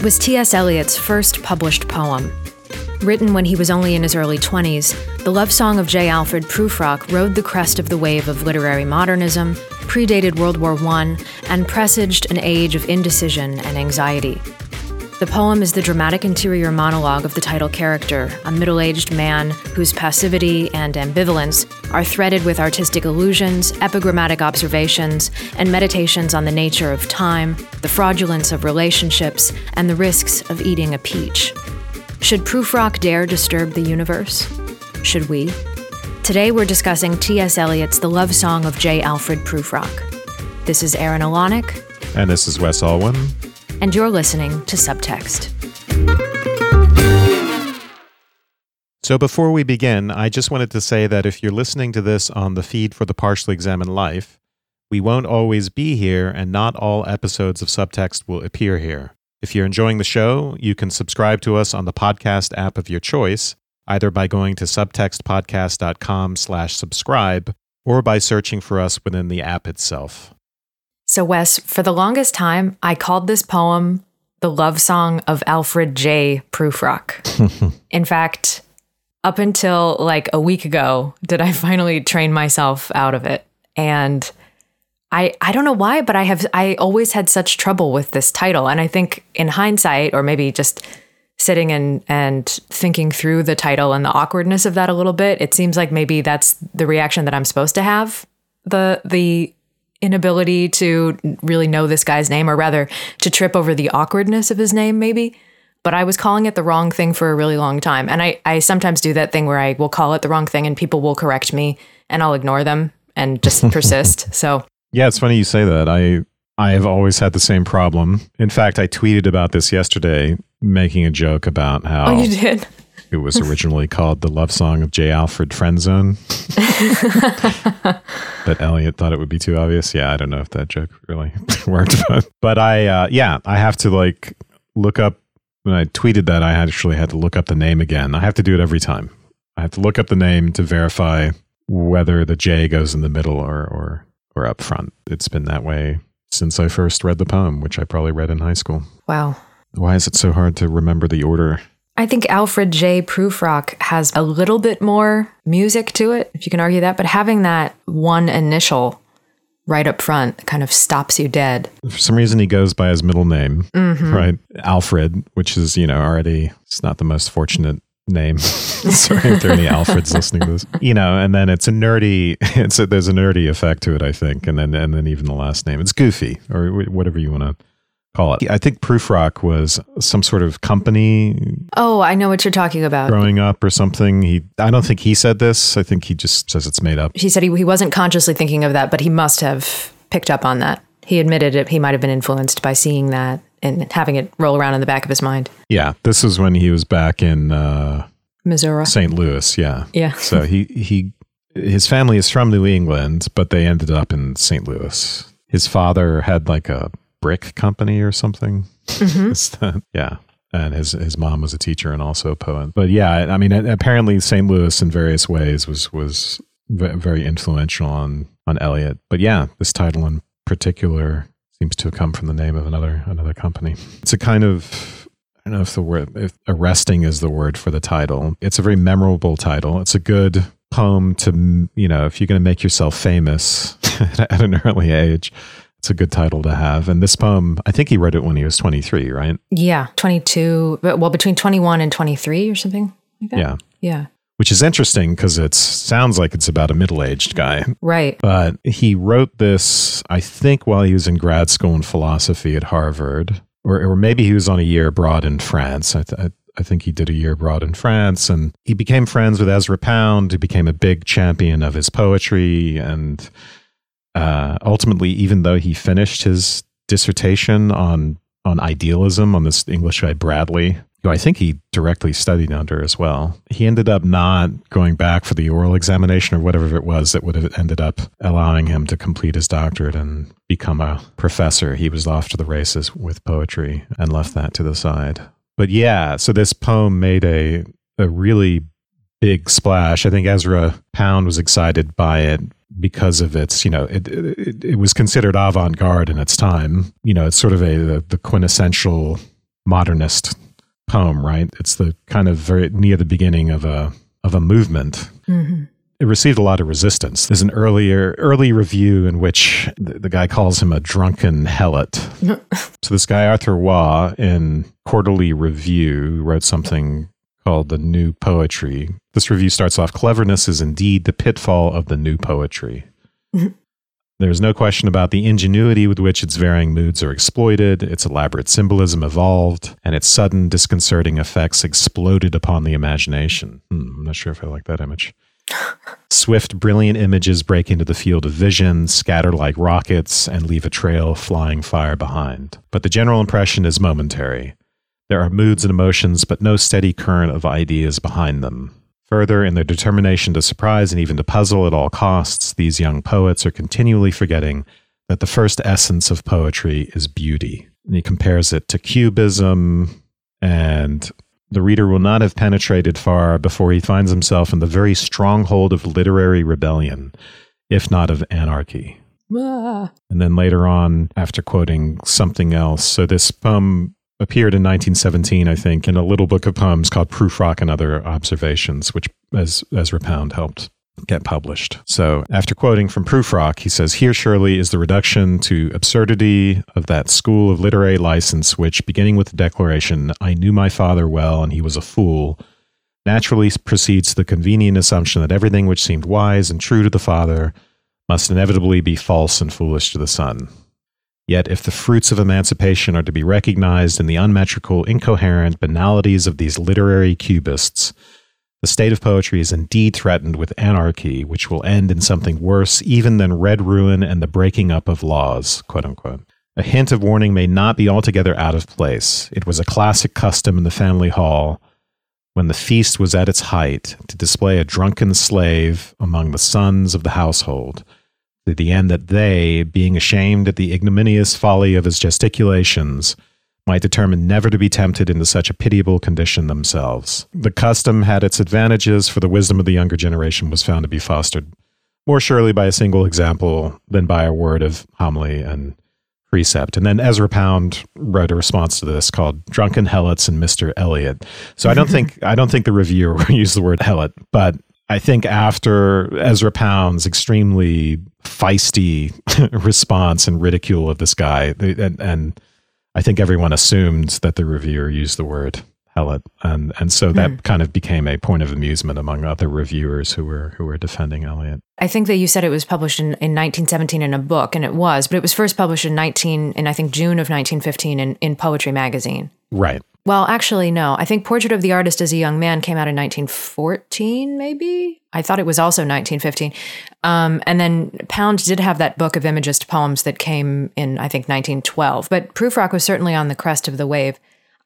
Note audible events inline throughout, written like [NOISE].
It was T.S. Eliot's first published poem. Written when he was only in his early 20s, the love song of J. Alfred Prufrock rode the crest of the wave of literary modernism, predated World War I, and presaged an age of indecision and anxiety. The poem is the dramatic interior monologue of the title character, a middle aged man whose passivity and ambivalence are threaded with artistic allusions, epigrammatic observations, and meditations on the nature of time, the fraudulence of relationships, and the risks of eating a peach. Should Prufrock dare disturb the universe? Should we? Today we're discussing T.S. Eliot's The Love Song of J. Alfred Prufrock. This is Aaron Alonic. And this is Wes Alwan and you're listening to Subtext. So, before we begin, I just wanted to say that if you're listening to this on the feed for the Partially Examined Life, we won't always be here, and not all episodes of Subtext will appear here. If you're enjoying the show, you can subscribe to us on the podcast app of your choice, either by going to subtextpodcast.com slash subscribe or by searching for us within the app itself. So, Wes, for the longest time, I called this poem the love song of Alfred J. Prufrock. [LAUGHS] In fact, up until like a week ago, did I finally train myself out of it. And I I don't know why, but I have I always had such trouble with this title. And I think in hindsight, or maybe just sitting and and thinking through the title and the awkwardness of that a little bit, it seems like maybe that's the reaction that I'm supposed to have. The the inability to really know this guy's name, or rather to trip over the awkwardness of his name, maybe. But I was calling it the wrong thing for a really long time. And I, I sometimes do that thing where I will call it the wrong thing and people will correct me and I'll ignore them and just [LAUGHS] persist. So, yeah, it's funny you say that. I, I have always had the same problem. In fact, I tweeted about this yesterday, making a joke about how. Oh, you did? It was originally called The Love Song of J. Alfred Friendzone. [LAUGHS] but Eliot thought it would be too obvious. Yeah, I don't know if that joke really [LAUGHS] worked. But, but I, uh, yeah, I have to like look up. When I tweeted that, I actually had to look up the name again. I have to do it every time. I have to look up the name to verify whether the J goes in the middle or, or, or up front. It's been that way since I first read the poem, which I probably read in high school. Wow. Why is it so hard to remember the order? I think Alfred J. Prufrock has a little bit more music to it, if you can argue that, but having that one initial right up front kind of stops you dead. For some reason, he goes by his middle name, mm-hmm. right? Alfred, which is, you know, already, it's not the most fortunate name. [LAUGHS] Sorry if there are any [LAUGHS] Alfreds listening to this. You know, and then it's a nerdy, [LAUGHS] it's a, there's a nerdy effect to it, I think. And then, and then even the last name, it's goofy or whatever you want to call it. I think Prufrock was some sort of company. Oh, I know what you're talking about. Growing up or something. He I don't think he said this. I think he just says it's made up. He said he, he wasn't consciously thinking of that, but he must have picked up on that. He admitted it. He might have been influenced by seeing that and having it roll around in the back of his mind. Yeah, this was when he was back in uh, Missouri, St. Louis. Yeah, yeah. so he he his family is from New England, but they ended up in St. Louis. His father had like a brick company or something. Mm-hmm. [LAUGHS] yeah. And his his mom was a teacher and also a poet. But yeah, I mean, apparently St. Louis in various ways was was very influential on on Eliot. But yeah, this title in particular seems to have come from the name of another another company. It's a kind of I don't know if the word if arresting is the word for the title. It's a very memorable title. It's a good poem to you know if you're going to make yourself famous [LAUGHS] at an early age it's a good title to have. And this poem, I think he wrote it when he was 23, right? Yeah, 22. Well, between 21 and 23 or something like Yeah. Yeah. Which is interesting because it sounds like it's about a middle aged guy. Right. But he wrote this, I think, while he was in grad school in philosophy at Harvard, or, or maybe he was on a year abroad in France. I, th- I think he did a year abroad in France and he became friends with Ezra Pound. He became a big champion of his poetry and uh, ultimately, even though he finished his dissertation on on idealism on this English guy Bradley, who I think he directly studied under as well, he ended up not going back for the oral examination or whatever it was that would have ended up allowing him to complete his doctorate and become a professor. He was off to the races with poetry and left that to the side. But yeah, so this poem made a a really big splash. I think Ezra Pound was excited by it because of its, you know, it, it, it was considered avant garde in its time. You know, it's sort of a the, the quintessential modernist poem, right? It's the kind of very near the beginning of a of a movement. Mm-hmm. It received a lot of resistance. There's an earlier early review in which the, the guy calls him a drunken helot. so this guy Arthur Waugh in Quarterly Review wrote something called The New Poetry. This review starts off cleverness is indeed the pitfall of the new poetry. [LAUGHS] There's no question about the ingenuity with which its varying moods are exploited, its elaborate symbolism evolved, and its sudden disconcerting effects exploded upon the imagination. Hmm, I'm not sure if I like that image. [LAUGHS] Swift, brilliant images break into the field of vision, scatter like rockets, and leave a trail of flying fire behind. But the general impression is momentary. There are moods and emotions, but no steady current of ideas behind them. Further, in their determination to surprise and even to puzzle at all costs, these young poets are continually forgetting that the first essence of poetry is beauty. And he compares it to cubism, and the reader will not have penetrated far before he finds himself in the very stronghold of literary rebellion, if not of anarchy. Ah. And then later on, after quoting something else, so this poem appeared in 1917, I think, in a little book of poems called Prufrock and Other Observations, which as Ezra Pound helped get published. So, after quoting from Prufrock, he says, Here surely is the reduction to absurdity of that school of literary license, which, beginning with the declaration, I knew my father well and he was a fool, naturally proceeds to the convenient assumption that everything which seemed wise and true to the father must inevitably be false and foolish to the son. Yet, if the fruits of emancipation are to be recognized in the unmetrical, incoherent banalities of these literary cubists, the state of poetry is indeed threatened with anarchy, which will end in something worse even than red ruin and the breaking up of laws. A hint of warning may not be altogether out of place. It was a classic custom in the family hall when the feast was at its height to display a drunken slave among the sons of the household to the end that they, being ashamed at the ignominious folly of his gesticulations, might determine never to be tempted into such a pitiable condition themselves. The custom had its advantages, for the wisdom of the younger generation was found to be fostered more surely by a single example than by a word of homily and precept. And then Ezra Pound wrote a response to this called "Drunken Helots and Mister Eliot." So I don't [LAUGHS] think I don't think the reviewer [LAUGHS] used the word helot, but I think after Ezra Pound's extremely feisty [LAUGHS] response and ridicule of this guy, and, and, I think everyone assumed that the reviewer used the word helot, and and so that mm. kind of became a point of amusement among other reviewers who were who were defending Eliot. I think that you said it was published in, in 1917 in a book, and it was, but it was first published in 19 in I think June of 1915 in, in Poetry Magazine. Right. Well, actually, no. I think Portrait of the Artist as a Young Man came out in 1914, maybe? I thought it was also 1915. Um, and then Pound did have that book of imagist poems that came in, I think, 1912. But Prufrock was certainly on the crest of the wave.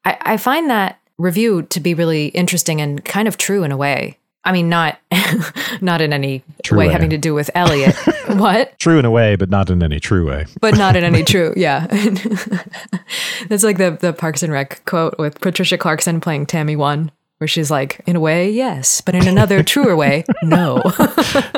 I, I find that review to be really interesting and kind of true in a way. I mean, not [LAUGHS] not in any true way, way, having to do with Eliot. [LAUGHS] [LAUGHS] what? True in a way, but not in any true way. But not in any [LAUGHS] true, yeah. [LAUGHS] That's like the the Parks and Rec quote with Patricia Clarkson playing Tammy One, where she's like, in a way, yes, but in another truer way, no.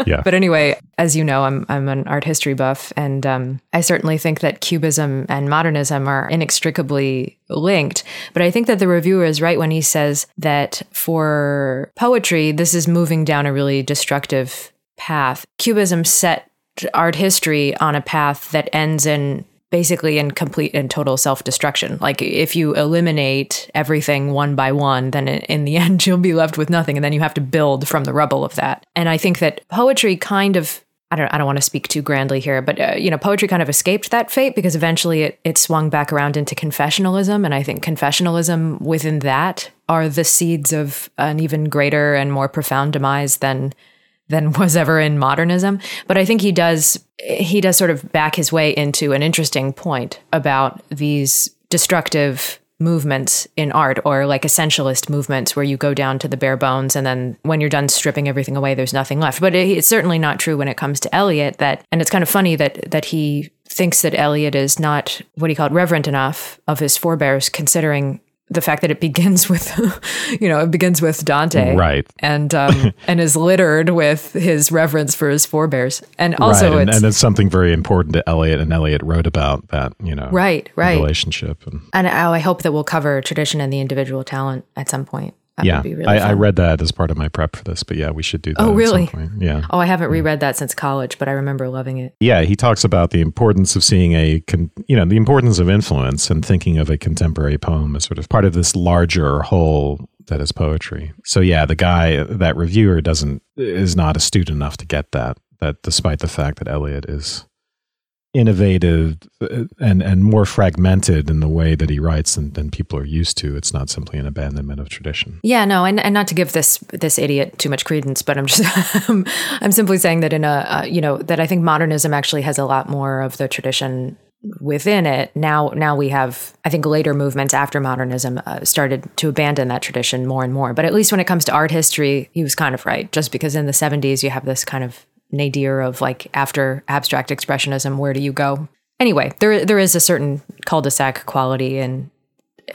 yeah. But anyway, as you know, I'm I'm an art history buff, and um, I certainly think that Cubism and modernism are inextricably linked. But I think that the reviewer is right when he says that for poetry, this is moving down a really destructive path. Cubism set art history on a path that ends in basically in complete and total self destruction. Like if you eliminate everything one by one, then in the [LAUGHS] end you'll be left with nothing, and then you have to build from the rubble of that. And I think that poetry kind of I don't I don't want to speak too grandly here, but uh, you know, poetry kind of escaped that fate because eventually it it swung back around into confessionalism, and I think confessionalism within that are the seeds of an even greater and more profound demise than than [LAUGHS] was ever in modernism. But I think he does he does sort of back his way into an interesting point about these destructive movements in art or like essentialist movements where you go down to the bare bones and then when you're done stripping everything away there's nothing left but it's certainly not true when it comes to Eliot that and it's kind of funny that that he thinks that Eliot is not what he called reverent enough of his forebears considering the fact that it begins [LAUGHS] with, you know, it begins with Dante, right, and um, [LAUGHS] and is littered with his reverence for his forebears, and also right. and, it's and it's something very important to Eliot, and Eliot wrote about that, you know, right, right, relationship, and and oh, I hope that we'll cover tradition and the individual talent at some point. That yeah, really I, I read that as part of my prep for this, but yeah, we should do that. Oh, at really? some point. Yeah. Oh, I haven't reread that since college, but I remember loving it. Yeah, he talks about the importance of seeing a, con, you know, the importance of influence and thinking of a contemporary poem as sort of part of this larger whole that is poetry. So yeah, the guy, that reviewer doesn't, is not astute enough to get that, that despite the fact that Eliot is innovative uh, and, and more fragmented in the way that he writes than, than people are used to, it's not simply an abandonment of tradition. Yeah, no, and, and not to give this this idiot too much credence, but I'm just [LAUGHS] I'm simply saying that in a uh, you know that I think modernism actually has a lot more of the tradition within it. Now now we have I think later movements after modernism uh, started to abandon that tradition more and more. But at least when it comes to art history, he was kind of right. Just because in the 70s you have this kind of nadir of like after abstract expressionism, where do you go? Anyway, there there is a certain cul-de-sac quality in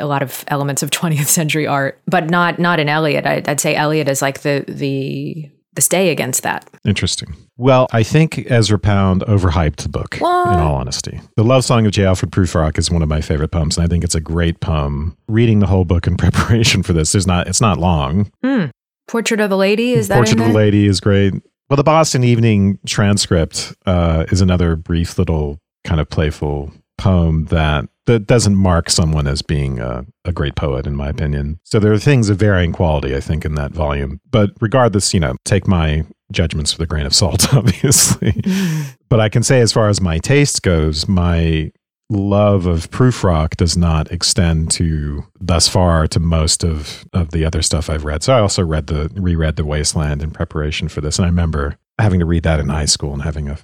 a lot of elements of [LAUGHS] 20th century art, but not not in Eliot. I'd, I'd say Eliot is like the the the stay against that. Interesting. Well, I think Ezra Pound overhyped the book, What? in all honesty. The Love Song of J. Alfred Prufrock is one of my favorite poems, and I think it's a great poem. Reading the whole book in [LAUGHS] preparation for this, there's not it's not long. Hmm. Portrait of a Lady is that Portrait of a? Lady is great. Well, the Boston Evening transcript uh, is another brief little kind of playful poem that that doesn't mark someone as being a, a great poet, in my opinion. So there are things of varying quality, I think, in that volume. But regardless, you know, take my judgments with a grain of salt, [LAUGHS] obviously. [LAUGHS] but I can say, as far as my taste goes, my love of Prufrock does not extend to thus far to most of of the other stuff I've read. So I also read the reread The Wasteland in preparation for this, and I remember having to read that in high school and having a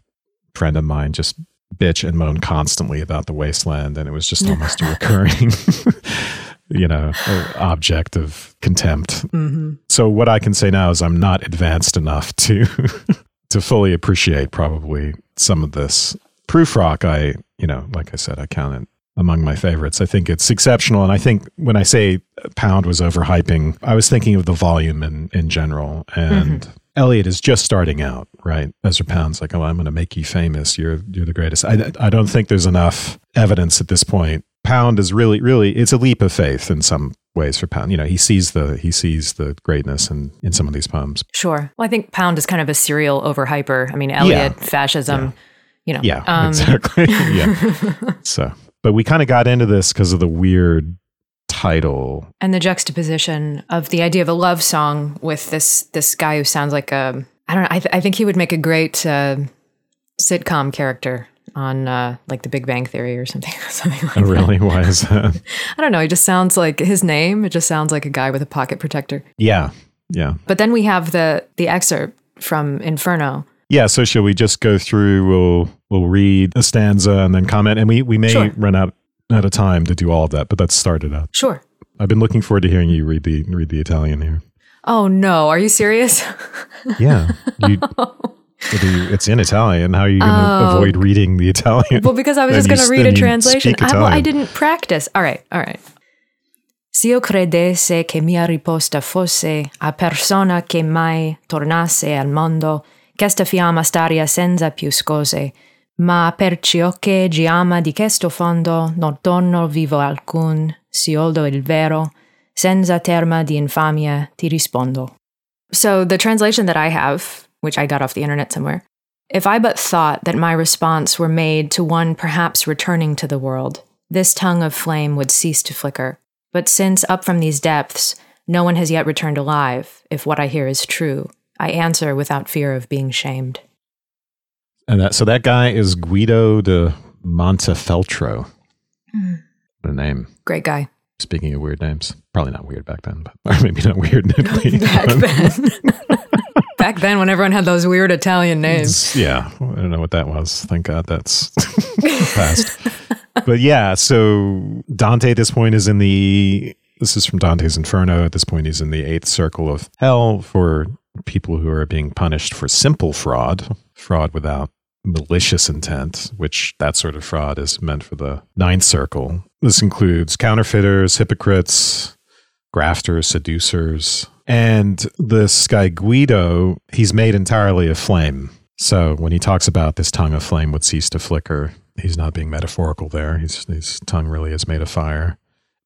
friend of mine just bitch and moan constantly about The Wasteland, and it was just [LAUGHS] almost a recurring. [LAUGHS] You know, object of contempt. hmm So what I can say now is I'm not advanced enough to [LAUGHS] to fully appreciate probably some of this. Prufrock, I you know, like I said, I count it among my favorites. I think it's exceptional, and I think when I say Pound was overhyping, I was thinking of the volume in in general. And mm-hmm. Eliot is just starting out, right? Ezra Pound's like, oh, I'm going to make you famous. You're you're the greatest. I I don't think there's enough evidence at this point. Pound is really really it's a leap of faith in some ways for Pound. You know, he sees the he sees the greatness in in some of these poems. Sure. Well, I think Pound is kind of a serial overhyper. I mean, Eliot, fascism, you know. Yeah, um, exactly. [LAUGHS] yeah. So, but we kind of got into this because of the weird title. and the juxtaposition of the idea of a love song with this this guy who sounds like a I don't know. I, th- I think he would make a great uh, sitcom character on uh, like The Big Bang Theory or something. [LAUGHS] something like Oh, that. really? Why is that? [LAUGHS] I don't know. He just sounds like his name. It just sounds like a guy with a pocket protector. Yeah. Yeah. But then we have the the excerpt from Inferno. Yeah. So shall we just go through? We'll we'll read a stanza and then comment, and we we may Sure. run out out of time to do all of that. But let's start it out. Sure. I've been looking forward to hearing you read the read the Italian here. Oh no, are you serious? [LAUGHS] Yeah. You, [LAUGHS] oh. the- it's in Italian. How are you going to um, Oh. avoid reading the Italian? Well, because I was just going to read a translation. I, well, I didn't practice. All right, all right. Se io credesse che mia riposta fosse a persona che mai tornasse al mondo, questa fiamma staria senza più scose, ma per ciò che gi ama di questo fondo non torno vivo alcun, si oldo il vero, senza terma di infamia ti rispondo. So the translation that I have, which I got off the internet somewhere, if I but thought that my response were made to one perhaps returning to the world, this tongue of flame would cease to flicker. But since up from these depths, no one has yet returned alive, if what I hear is true, I answer without fear of being shamed. And that, so that guy is Guido de Montefeltro. Hmm. What a name. Great guy. Speaking of weird names, probably not weird back then, but [LAUGHS] or maybe not weird. [LAUGHS] [LAUGHS] Back then. Back then, when everyone had those weird Italian names. Yeah, I don't know what that was. Thank God that's past. But yeah, so Dante at this point is in the. This is from Dante's Inferno. At this point, he's in the eighth circle of hell for people who are being punished for simple fraud, fraud without malicious intent, which that sort of fraud is meant for the ninth circle. This includes counterfeiters, hypocrites, grafters, seducers. And this guy Guido, he's made entirely of flame. So when he talks about this tongue of flame would cease to flicker, he's not being metaphorical there. He's, his tongue really is made of fire.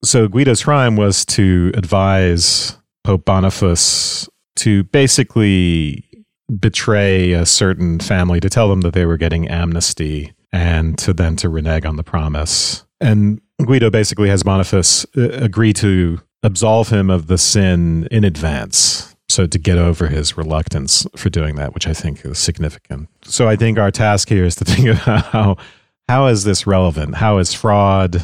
So Guido's crime was to advise Pope Boniface to basically betray a certain family, to tell them that they were getting amnesty, and to then to renege on the promise. And Guido basically has Boniface uh, agree to absolve him of the sin in advance. So to get over his reluctance for doing that, which I think is significant. So I think our task here is to [LAUGHS] think about how how is this relevant? How is fraud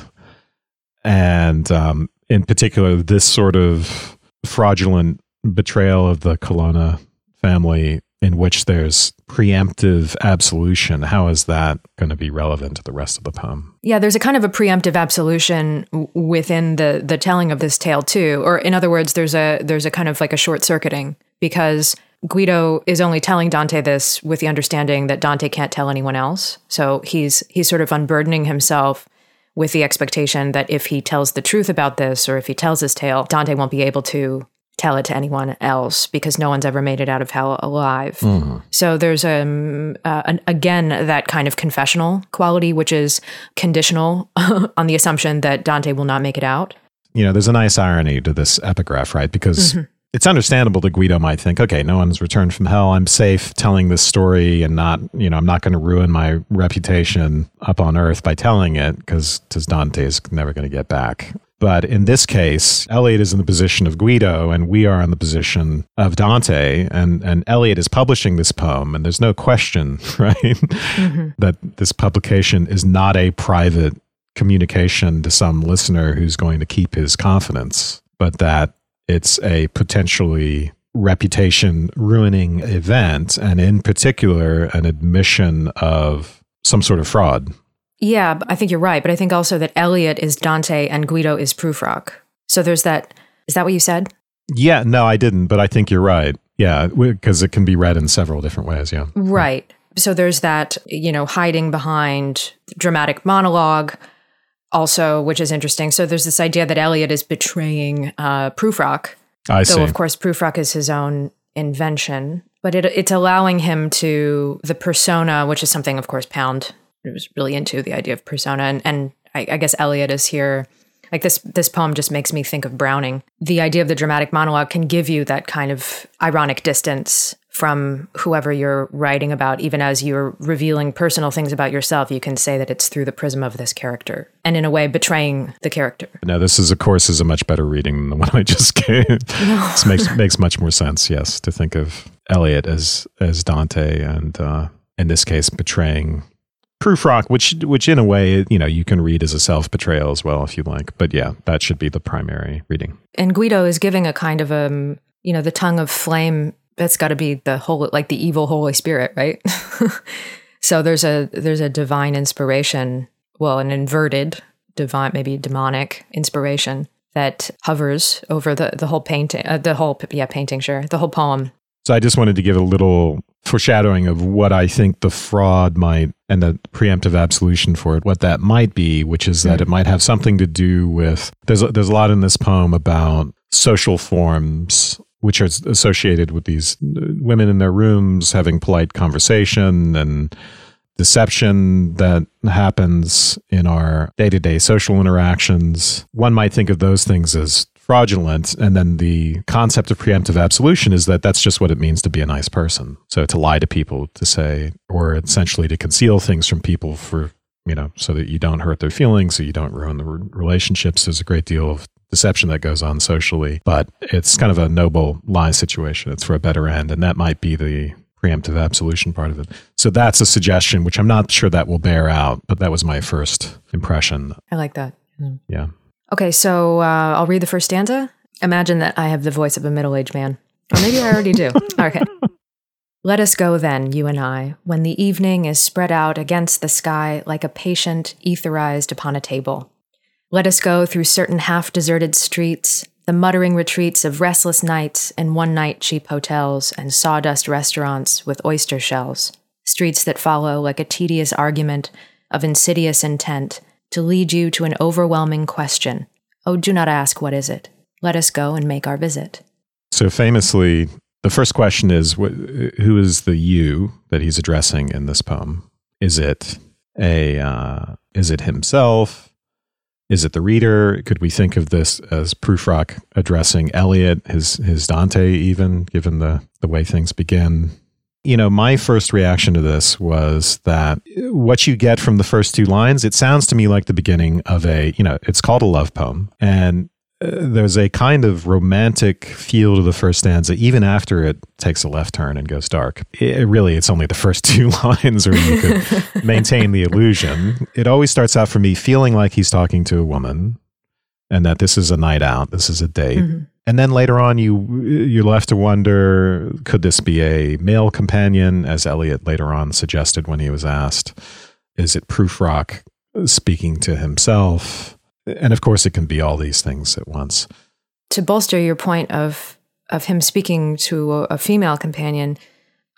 and um, in particular this sort of fraudulent betrayal of the Colonna family in which there's preemptive absolution, how is that going to be relevant to the rest of the poem? Yeah, there's a kind of a preemptive absolution within the the telling of this tale too. Or in other words, there's a there's a kind of like a short circuiting because Guido is only telling Dante this with the understanding that Dante can't tell anyone else. So he's he's sort of unburdening himself with the expectation that if he tells the truth about this or if he tells his tale, Dante won't be able to tell it to anyone else because no one's ever made it out of hell alive. Mm. So there's um, uh, an, again that kind of confessional quality, which is conditional [LAUGHS] on the assumption that Dante will not make it out. You know, there's a nice irony to this epigraph, right? Because mm-hmm. it's understandable that Guido might think, okay, no one's returned from hell. I'm safe telling this story and not, you know, I'm not going to ruin my reputation up on earth by telling it because Dante is never going to get back. But in this case, Eliot is in the position of Guido, and we are in the position of Dante. And, and Eliot is publishing this poem, and there's no question, [LAUGHS] right, mm-hmm. that this publication is not a private communication to some listener who's going to keep his confidence, but that it's a potentially reputation ruining event, and in particular, an admission of some sort of fraud yeah, I think you're right. But I think also that Eliot is Dante and Guido is Prufrock. So there's that. Is that what you said? Yeah, no, I didn't, but I think you're right. Yeah, because it can be read in several different ways. Yeah. Right. So there's that, you know, hiding behind dramatic monologue, also, which is interesting. So there's this idea that Eliot is betraying uh, Prufrock. I see. Though, of course, Prufrock is his own invention, but it, it's allowing him to, the persona, which is something, of course, Pound was really into the idea of persona, and, and I, I guess Eliot is here. Like this, this poem just makes me think of Browning. The idea of the dramatic monologue can give you that kind of ironic distance from whoever you're writing about, even as you're revealing personal things about yourself, you can say that it's through the prism of this character and in a way betraying the character. Now, this is, of course, is a much better reading than the [LAUGHS] one I just gave. No. this makes, makes much more sense, yes, to think of Eliot as, as Dante and, uh, in this case, betraying Prufrock, which which in a way you know you can read as a self betrayal as well if you like, but yeah, that should be the primary reading. And Guido is giving a kind of um you know the tongue of flame. That's got to be the whole like the evil Holy Spirit, right? [LAUGHS] so there's a there's a divine inspiration, well, an inverted divine, maybe demonic inspiration that hovers over the the whole painting, uh, the whole yeah painting, sure, the whole poem. So I just wanted to give a little foreshadowing of what I think the fraud might and the preemptive absolution for it, what that might be, which is that it might have something to do with. There's a, there's a lot in this poem about social forms which are associated with these uh, women in their rooms having polite conversation and deception that happens in our day to day social interactions. One might think of those things as fraudulent. And then the concept of preemptive absolution is that that's just what it means to be a nice person. So to lie to people, to say, or essentially to conceal things from people for, you know, so that you don't hurt their feelings, so you don't ruin the relationships. There's a great deal of deception that goes on socially, but it's kind of a noble lie situation. It's for a better end. And that might be the preemptive absolution part of it. So that's a suggestion, which I'm not sure that will bear out, but that was my first impression. I like that. Yeah. Okay, so uh, I'll read the first stanza. Imagine that I have the voice of a middle aged man. Or maybe I already do. [LAUGHS] Okay. Let us go then, you and I, when the evening is spread out against the sky like a patient etherized upon a table. Let us go through certain half deserted streets, the muttering retreats of restless nights and one night cheap hotels and sawdust restaurants with oyster shells, streets that follow like a tedious argument of insidious intent to lead you to an overwhelming question. Oh, do not ask, what is it? Let us go and make our visit. So famously, the first question is who is the you that he's addressing in this poem? Is it a uh, is it himself? Is it the reader? Could we think of this as Prufrock addressing Eliot, his his Dante, even given the the way things begin? You know, my first reaction to this was that what you get from the first two lines, it sounds to me like the beginning of a, you know, it's called a love poem. And there's a kind of romantic feel to the first stanza, even after it takes a left turn and goes dark. It, really, it's only the first [LAUGHS] two lines where you could maintain the illusion. It always starts out for me feeling like he's talking to a woman and that this is a night out, this is a date. Mm-hmm. And then later on, you you're left to wonder: Could this be a male companion, as Eliot later on suggested when he was asked? Is it Prufrock speaking to himself? and of course, it can be all these things at once. To bolster your point of of him speaking to a female companion,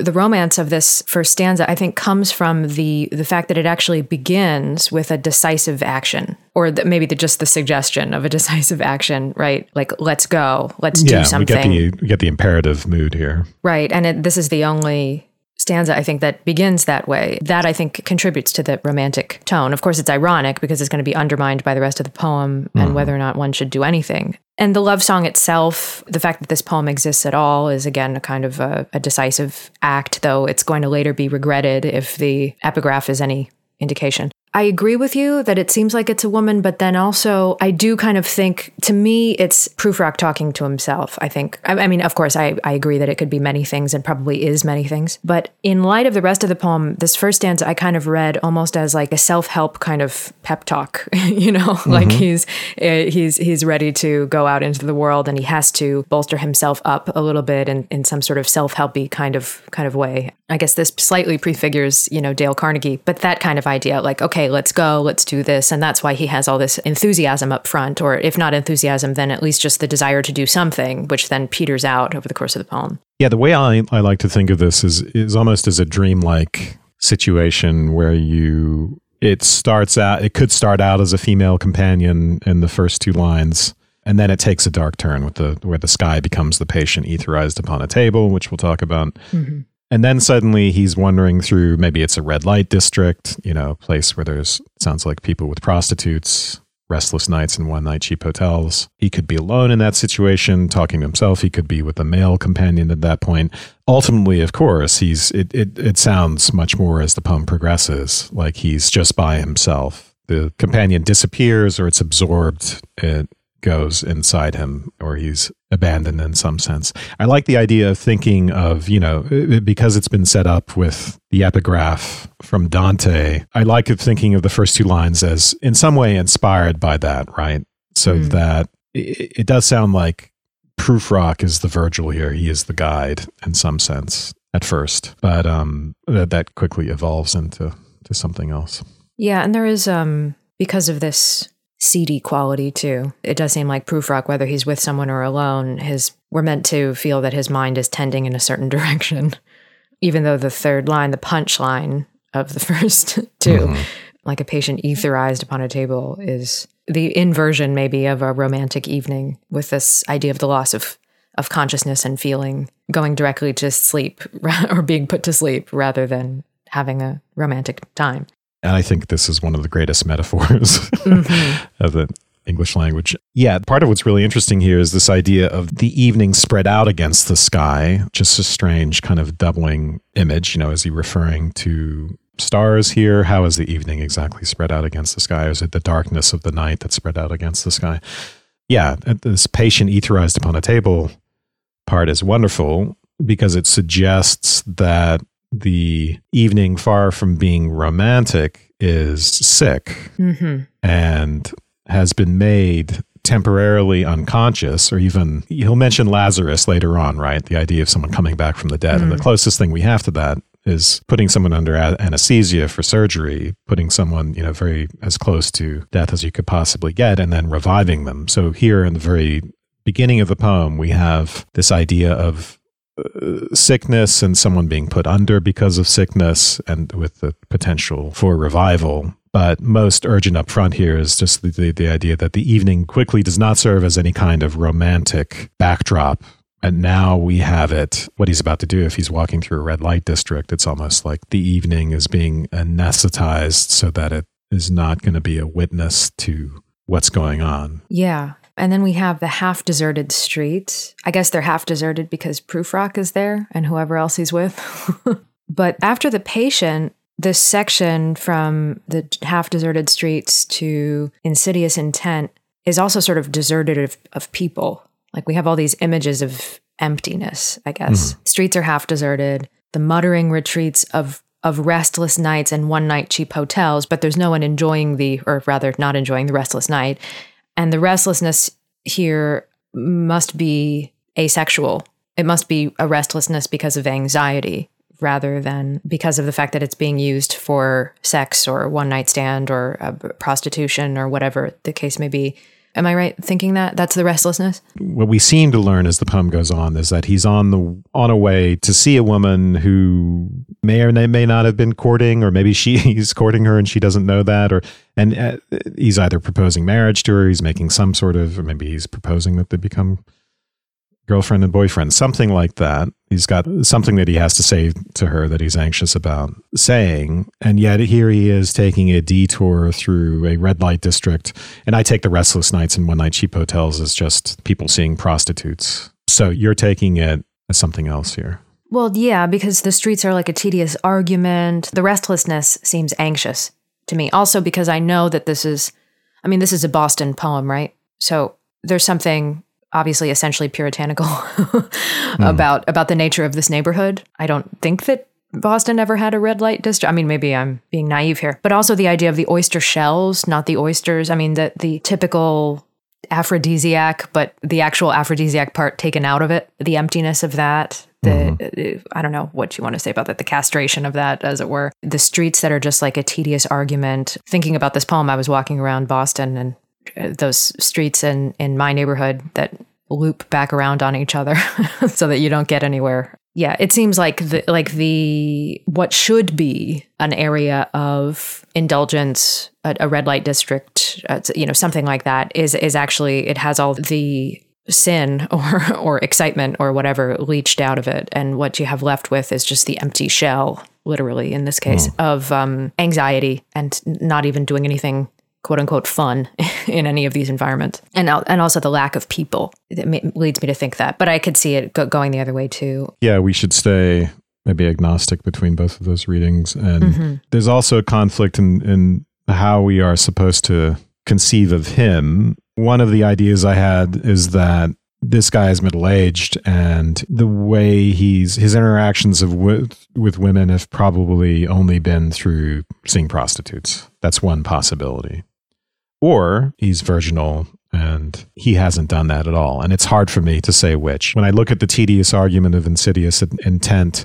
the romance of this first stanza, I think, comes from the the fact that it actually begins with a decisive action, or the, maybe the, just the suggestion of a [LAUGHS] decisive action, right? Like, let's go, let's yeah, do something. We get the we get the imperative mood here, right? And it, this is the only stanza, I think, that begins that way. That I think contributes to the romantic tone. Of course, it's ironic because it's going to be undermined by the rest of the poem and mm-hmm. whether or not one should do anything. And the love song itself, the fact that this poem exists at all is again a kind of a, a decisive act, though it's going to later be regretted if the epigraph is any indication. I agree with you that it seems like it's a woman, but then also I do kind of think, to me, it's Prufrock talking to himself. I think, I, I, mean, of course, I, I agree that it could be many things and probably is many things. But in light of the rest of the poem, this first stanza I kind of read almost as like a self help kind of pep talk, [LAUGHS] you know, mm-hmm. like he's, uh, he's, he's ready to go out into the world and he has to bolster himself up a little bit in, in some sort of self helpy kind of, kind of way. I guess this slightly prefigures, you know, Dale Carnegie, but that kind of idea, like, okay, let's go, let's do this. And that's why he has all this enthusiasm up front, or if not enthusiasm, then at least just the desire to do something, which then peters out over the course of the poem. Yeah, the way I, I like to think of this is, is almost as a dreamlike situation where you, it starts out, it could start out as a female companion in the first two lines and then it takes a dark turn with the where the sky becomes the patient etherized upon a table, which we'll talk about. Mm-hmm. And then suddenly he's wandering through maybe it's a red light district, you know, a place where there's sounds like people with prostitutes, restless nights and one night cheap hotels. He could be alone in that situation, talking to himself. He could be with a male companion at that point. Ultimately, of course, he's it it, it sounds much more as the poem progresses, like he's just by himself. The companion disappears or it's absorbed. It goes inside him or he's abandoned in some sense. I like the idea of thinking of, you know, because it's been set up with the epigraph from Dante, I like thinking of the first two lines as in some way inspired by that, right? So mm. that it, it, does sound like Prufrock is the Virgil here. He is the guide in some sense at first, but um, that, that quickly evolves into to something else. Yeah, and there is um because of this seedy quality too. It does seem like Prufrock, whether he's with someone or alone, his we're meant to feel that his mind is tending in a certain [LAUGHS] direction. Even though the third line, the punchline of the [LAUGHS] first 2 mm-hmm. like a patient etherized upon a table, is the inversion maybe of a romantic evening with this idea of the loss of of consciousness and feeling going directly to sleep [LAUGHS] or being put to sleep rather than having a romantic time. And I think this is one of the greatest metaphors mm-hmm. [LAUGHS] of the English language. Yeah, part of what's really interesting here is this idea of the evening spread out against the sky, just a strange kind of doubling image. You know, is he referring to stars here? How is the evening exactly spread out against the sky? Or is it the darkness of the night that's spread out against the sky? Yeah, this patient etherized upon a table part is wonderful because it suggests that the evening, far from being romantic, is sick mm-hmm. and has been made temporarily unconscious, or even he'll mention Lazarus later on, right? The idea of someone coming back from the dead. Mm. And the mm. closest thing we have to that is putting someone under anesthesia for surgery, putting someone, you know, very as close to death as you could possibly get, and then reviving them. So here in the very beginning of the poem, we have this idea of sickness and someone being put under because of sickness and with the potential for revival. But most urgent up front here is just the, the, the idea that the evening quickly does not serve as any kind of romantic backdrop and now we have it, what he's about to do. If he's walking through a red light district, it's almost like the evening is being anesthetized so that it is not going to be a witness to what's going on. Yeah. And then we have the half deserted street. I guess they're half deserted because Prufrock is there and whoever else he's with. [LAUGHS] but after the patient, this section from the half deserted streets to insidious intent is also sort of deserted of, of people. Like we have all these images of emptiness, I guess. Mm-hmm. Streets are half deserted. The muttering retreats of of restless nights and one night cheap hotels, but there's no one enjoying the, or rather, not enjoying the restless night. And the restlessness here must be asexual. It must be a restlessness because of anxiety rather than because of the fact that it's being used for sex or one night stand or prostitution or whatever the case may be. Am I right thinking that that's the restlessness? What we seem to learn as the poem goes on is that he's on the on a way to see a woman who may or may not have been courting, or maybe [LAUGHS] he's courting her and she doesn't know that, or and uh, he's either proposing marriage to her, he's making some sort of, or maybe he's proposing that they become girlfriend and boyfriend, something like that. He's got something that he has to say to her that he's anxious about saying. And yet here he is taking a detour through a red light district. And I take the restless nights and one night cheap hotels as just people seeing prostitutes. So you're taking it as something else here. Well, yeah, because the streets are like a tedious argument. The restlessness seems anxious to me. Also, because I know that this is, I mean, this is a Boston poem, right? So there's something obviously essentially puritanical [LAUGHS] mm. about about the nature of this neighborhood. I don't think that Boston ever had a red light district. I mean, maybe I'm being naive here, but also the idea of the oyster shells, not the oysters. I mean, the the typical aphrodisiac, but the actual aphrodisiac part taken out of it, the emptiness of that. The mm-hmm. I don't know what you want to say about that, the castration of that, as it were. The streets that are just like a tedious argument. Thinking about this poem, I was walking around Boston and those streets in in my neighborhood that loop back around on each other [LAUGHS] so that you don't get anywhere. Yeah, it seems like the like the what should be an area of indulgence, a, a red light district, uh, you know, something like that is is actually it has all the sin [LAUGHS] or or excitement or whatever leached out of it and what you have left with is just the empty shell literally in this case mm. of um, anxiety and not even doing anything quote unquote fun [LAUGHS] in any of these environments. And and also the lack of people. It leads me to think that but i could see it go- going the other way too. Yeah we should stay maybe agnostic between both of those readings. And mm-hmm. there's also a conflict in in how we are supposed to conceive of him. One of the ideas i had is that this guy is middle aged, and the way he's his interactions of with with women have probably only been through seeing prostitutes. That's one possibility or he's virginal and he hasn't done that at all. And it's hard for me to say which. When I look at the tedious argument of insidious intent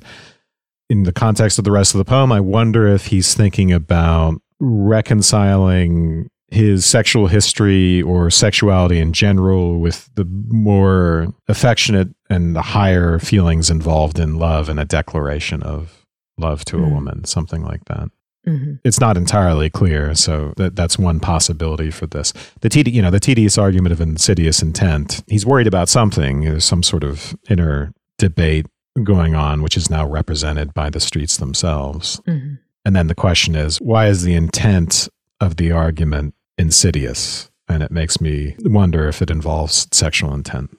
in the context of the rest of the poem, I wonder if he's thinking about reconciling his sexual history or sexuality in general with the more affectionate and the higher feelings involved in love and a declaration of love to mm. a woman, something like that. Mm-hmm. It's not entirely clear, so that, that's one possibility for this. The tedi- you know, the tedious argument of insidious intent. He's worried about something. There's some sort of inner debate going on, which is now represented by the streets themselves. Mm-hmm. And then the question is, why is the intent of the argument insidious? And it makes me wonder if it involves sexual intent.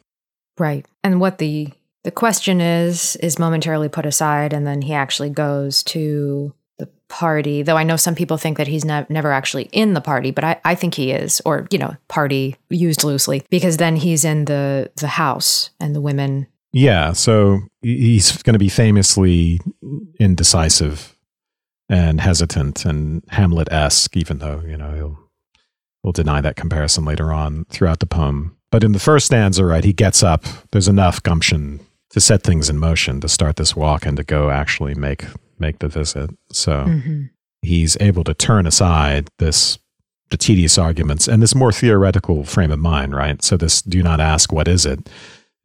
Right. And what the the question is is momentarily put aside, and then he actually goes to party, though I know some people think that he's ne- never actually in the party, but I, I think he is, or, you know, party used loosely, because then he's in the, the house and the women. Yeah. So he's going to be famously indecisive and hesitant and Hamlet esque, even though, you know, he'll, he'll deny that comparison later on throughout the poem. But in the first stanza, right, he gets up. There's enough gumption to set things in motion to start this walk and to go actually make make the visit. So mm-hmm. he's able to turn aside this the tedious arguments and this more theoretical frame of mind, right? So this do not ask what is it.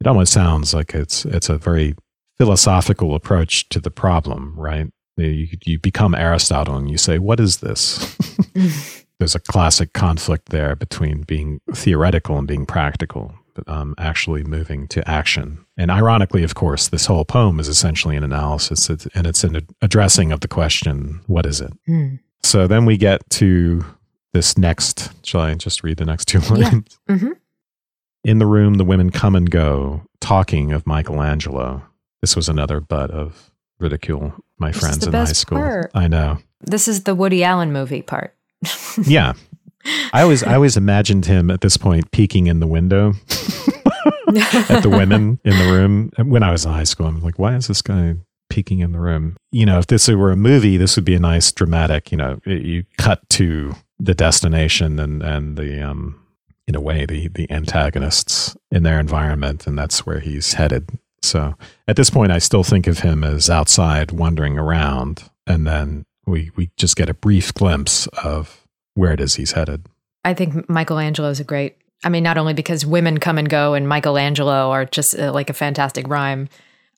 It almost sounds like it's it's a very philosophical approach to the problem, right? You, you become Aristotle and you say, What is this? [LAUGHS] There's a classic conflict there between being theoretical and being practical, um, actually moving to action. And ironically, of course, this whole poem is essentially an analysis and it's an addressing of the question, What is it? Mm. So then we get to this next. Shall I just read the next two lines? Yeah. Mm-hmm. In the room, the women come and go, talking of Michelangelo. This was another butt of ridicule, my friends in high school. Part. I know. This is the Woody Allen movie part. yeah. [LAUGHS] I always I always imagined him at this point peeking in the window at the women in the room. When I was in high school, I'm like, why is this guy peeking in the room? You know, if this were a movie, this would be a nice dramatic, you know, you cut to the destination and and the um in a way the the antagonists in their environment and that's where he's headed so at this point i still think of him as outside wandering around and then we we just get a brief glimpse of where it is he's headed i think michelangelo is a great i mean not only because women come and go and michelangelo are just uh, like a fantastic rhyme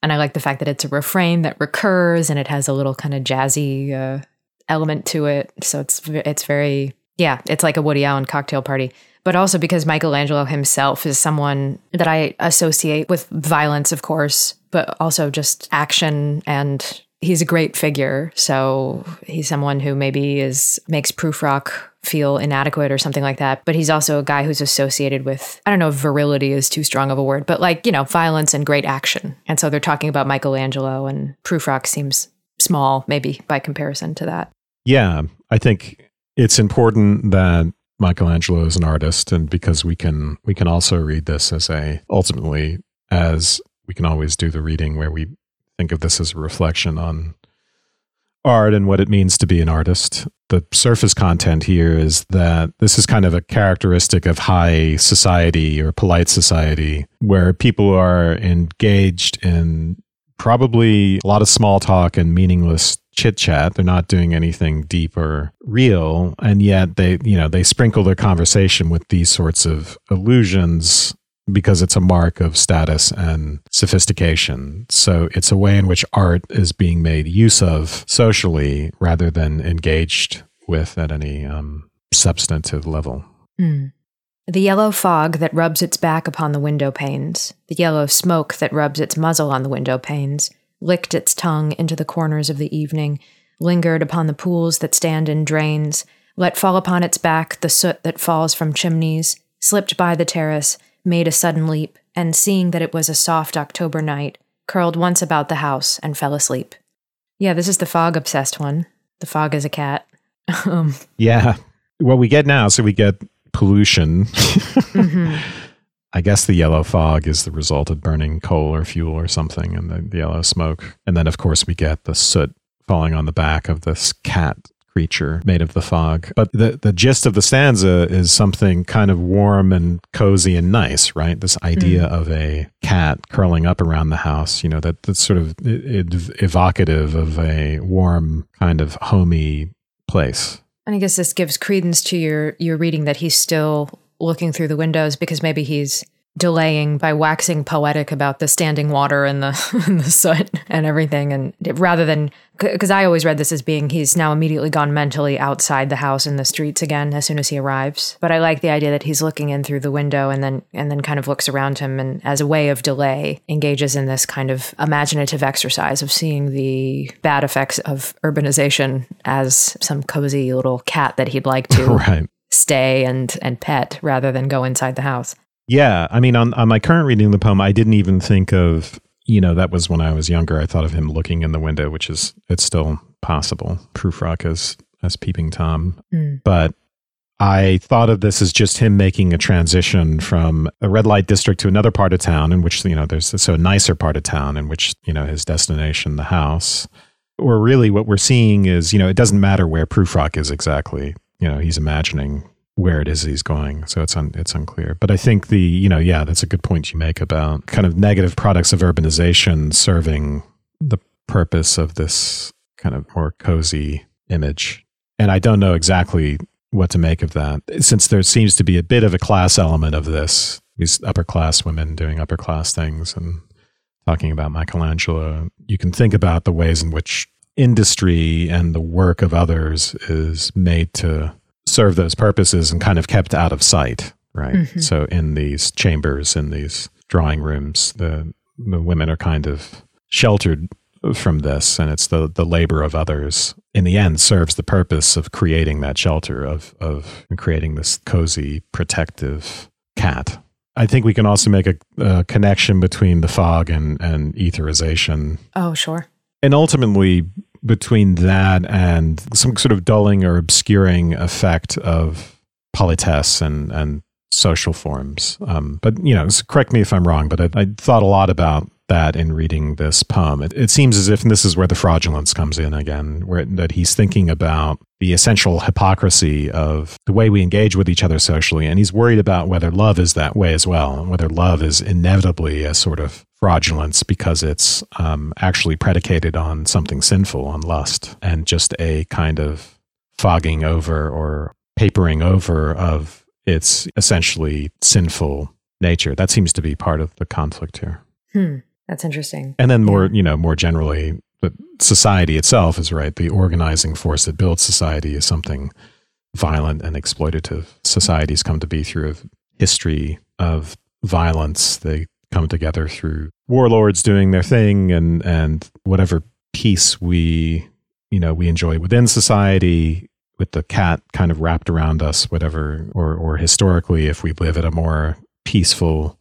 and i like the fact that it's a refrain that recurs and it has a little kind of jazzy uh, element to it. So it's it's very yeah, it's like a Woody Allen cocktail party. But also because Michelangelo himself is someone that I associate with violence, of course, but also just action and he's a great figure. So he's someone who maybe is makes Prufrock feel inadequate or something like that. But he's also a guy who's associated with I don't know if virility is too strong of a word, but like, you know, violence and great action. And so they're talking about Michelangelo and Prufrock seems small, maybe by comparison to that. Yeah, I think it's important that Michelangelo is an artist, and because we can we can also read this as a ultimately as we can always do the reading where we think of this as a reflection on art and what it means to be an artist. The surface content here is that this is kind of a characteristic of high society or polite society where people are engaged in probably a lot of small talk and meaningless chit chat. They're not doing anything deep or real. And yet they, you know, they sprinkle their conversation with these sorts of illusions because it's a mark of status and sophistication. So it's a way in which art is being made use of socially rather than engaged with at any um, substantive level. Mm. The yellow fog that rubs its back upon the window panes, the yellow smoke that rubs its muzzle on the window panes, licked its tongue into the corners of the evening, lingered upon the pools that stand in drains, let fall upon its back the soot that falls from chimneys, slipped by the terrace, made a sudden leap, and seeing that it was a soft October night, curled once about the house and fell asleep. Yeah, this is the fog obsessed one. The fog is a cat. [LAUGHS] um, yeah. What we get now, so we get pollution. [LAUGHS] mm-hmm. I guess the yellow fog is the result of burning coal or fuel or something, and the, the yellow smoke. And then, of course, we get the soot falling on the back of this cat creature made of the fog. But the, the gist of the stanza is something kind of warm and cozy and nice, right? This idea mm. of a cat curling up around the house, you know, that, that's sort of evocative of a warm, kind of homey place. And I guess this gives credence to your your reading that he's still looking through the windows because maybe he's delaying by waxing poetic about the standing water and the, [LAUGHS] and the soot and everything. And rather than because i always read this as being he's now immediately gone mentally outside the house in the streets again as soon as he arrives. But i like the idea that he's looking in through the window and then and then kind of looks around him and as a way of delay engages in this kind of imaginative exercise of seeing the bad effects of urbanization as some cozy little cat that he'd like to [LAUGHS] right. stay and and pet rather than go inside the house yeah, I mean, on on my current reading of the poem, I didn't even think of you know that was when I was younger. I thought of him looking in the window, which is it's still possible. Prufrock as as peeping tom, mm. but I thought of this as just him making a transition from a red light district to another part of town, in which you know there's so a nicer part of town, in which you know his destination, the house. Or really, what we're seeing is you know it doesn't matter where Prufrock is exactly. You know he's imagining where it is he's going. So it's un, it's unclear. But I think the you know yeah that's a good point you make about kind of negative products of urbanization serving the purpose of this kind of more cozy image. And I don't know exactly what to make of that since there seems to be a bit of a class element of this these upper class women doing upper class things and talking about Michelangelo, you can think about the ways in which industry and the work of others is made to serve those purposes and kind of kept out of sight, right? Mm-hmm. So in these chambers, in these drawing rooms, the the women are kind of sheltered from this and it's the the labor of others in the end serves the purpose of creating that shelter of of creating this cozy protective cat i think we can also make a, a connection between the fog and and etherization oh sure and ultimately between that and some sort of dulling or obscuring effect of politesse and and social forms. Um, but you know, correct me if I'm wrong, but I, I thought a lot about that in reading this poem. It, it, seems as if this is where the fraudulence comes in again, where that he's thinking about the essential hypocrisy of the way we engage with each other socially, and he's worried about whether love is that way as well, and whether love is inevitably a sort of fraudulence because it's um, actually predicated on something sinful, on lust, and just a kind of fogging over or papering over of its essentially sinful nature. That seems to be part of the conflict here. Hmm. That's interesting. And then more, you know, more generally, but society itself is right. The organizing force that builds society is something violent and exploitative. Societies come to be through a history of violence. They come together through warlords doing their thing and and whatever peace we you know we enjoy within society with the cat kind of wrapped around us whatever or or historically if we live at a more peaceful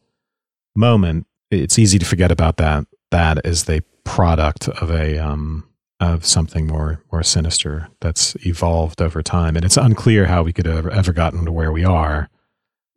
moment it's easy to forget about that. That is the product of a um, of something more more sinister that's evolved over time, and it's unclear how we could have ever gotten to where we are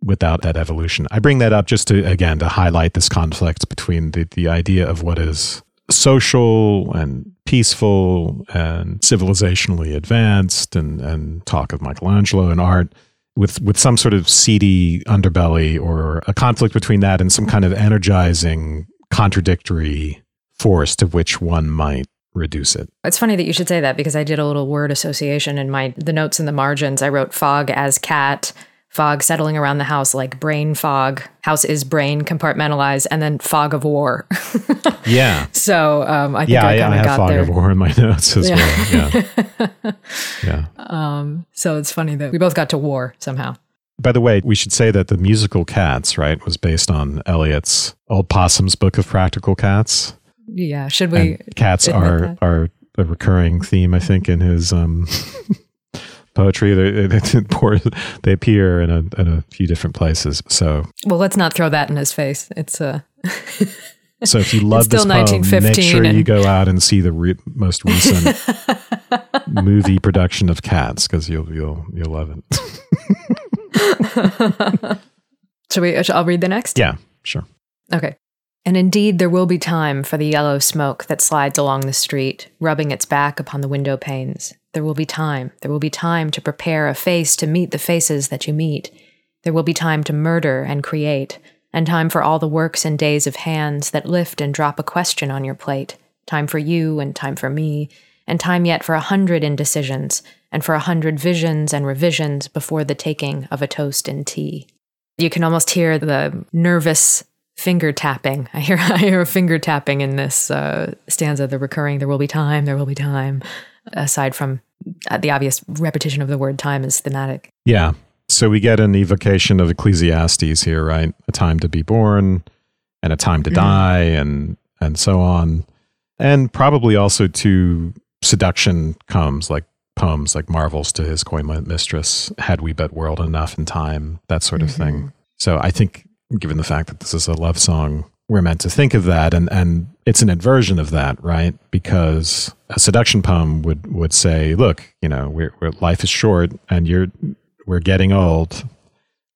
without that evolution. I bring that up just to again to highlight this conflict between the the idea of what is social and peaceful and civilizationally advanced and and talk of Michelangelo and art with with some sort of seedy underbelly or a conflict between that and some kind of energizing contradictory force to which one might reduce it. It's funny that you should say that because I did a little word association in my the notes in the margins. I wrote fog as cat, fog settling around the house like brain fog. House is brain compartmentalized, and then fog of war. [LAUGHS] yeah. So um, I think yeah, I kind of got fog there. of war in my [LAUGHS] notes as yeah. well. Yeah. [LAUGHS] yeah. Um, so it's funny that we both got to war somehow. By the way, we should say that the musical Cats, right, was based on Eliot's Old Possum's Book of Practical Cats. Yeah, should we? And cats are that? are a recurring theme, I think, in his um, poetry. They, they, [LAUGHS] they appear in a, in a few different places. So, well, let's not throw that in his face. It's uh, a. [LAUGHS] so if you love this poem, make sure and... you go out and see the re- most recent [LAUGHS] movie production of Cats because you'll you'll you'll love it. Shall we? I'll read the next. Yeah, sure. Okay. And indeed, there will be time for the yellow smoke that slides along the street, rubbing its back upon the window panes. There will be time. There will be time to prepare a face to meet the faces that you meet. There will be time to murder and create, and time for all the works and days of hands that lift and drop a question on your plate. Time for you and time for me, and time yet for a hundred indecisions, and for a hundred visions and revisions before the taking of a toast and tea. You can almost hear the nervous finger tapping. [LAUGHS] I hear I hear a finger tapping in this uh, stanza. The recurring "There will be time, there will be time." Aside from uh, the obvious repetition of the word "time" is thematic. Yeah. So we get an evocation of Ecclesiastes here, right? A time to be born, and a time to mm. die, and and so on, and probably also to seduction comes like poems like Marvell's to his coy mistress had we but world enough and time that sort of mm-hmm. thing so i think given the fact that this is a love song, we're meant to think of that and and it's an inversion of that, right? Because a seduction poem would would say, look, you know, we're, we're life is short and you're we're getting old.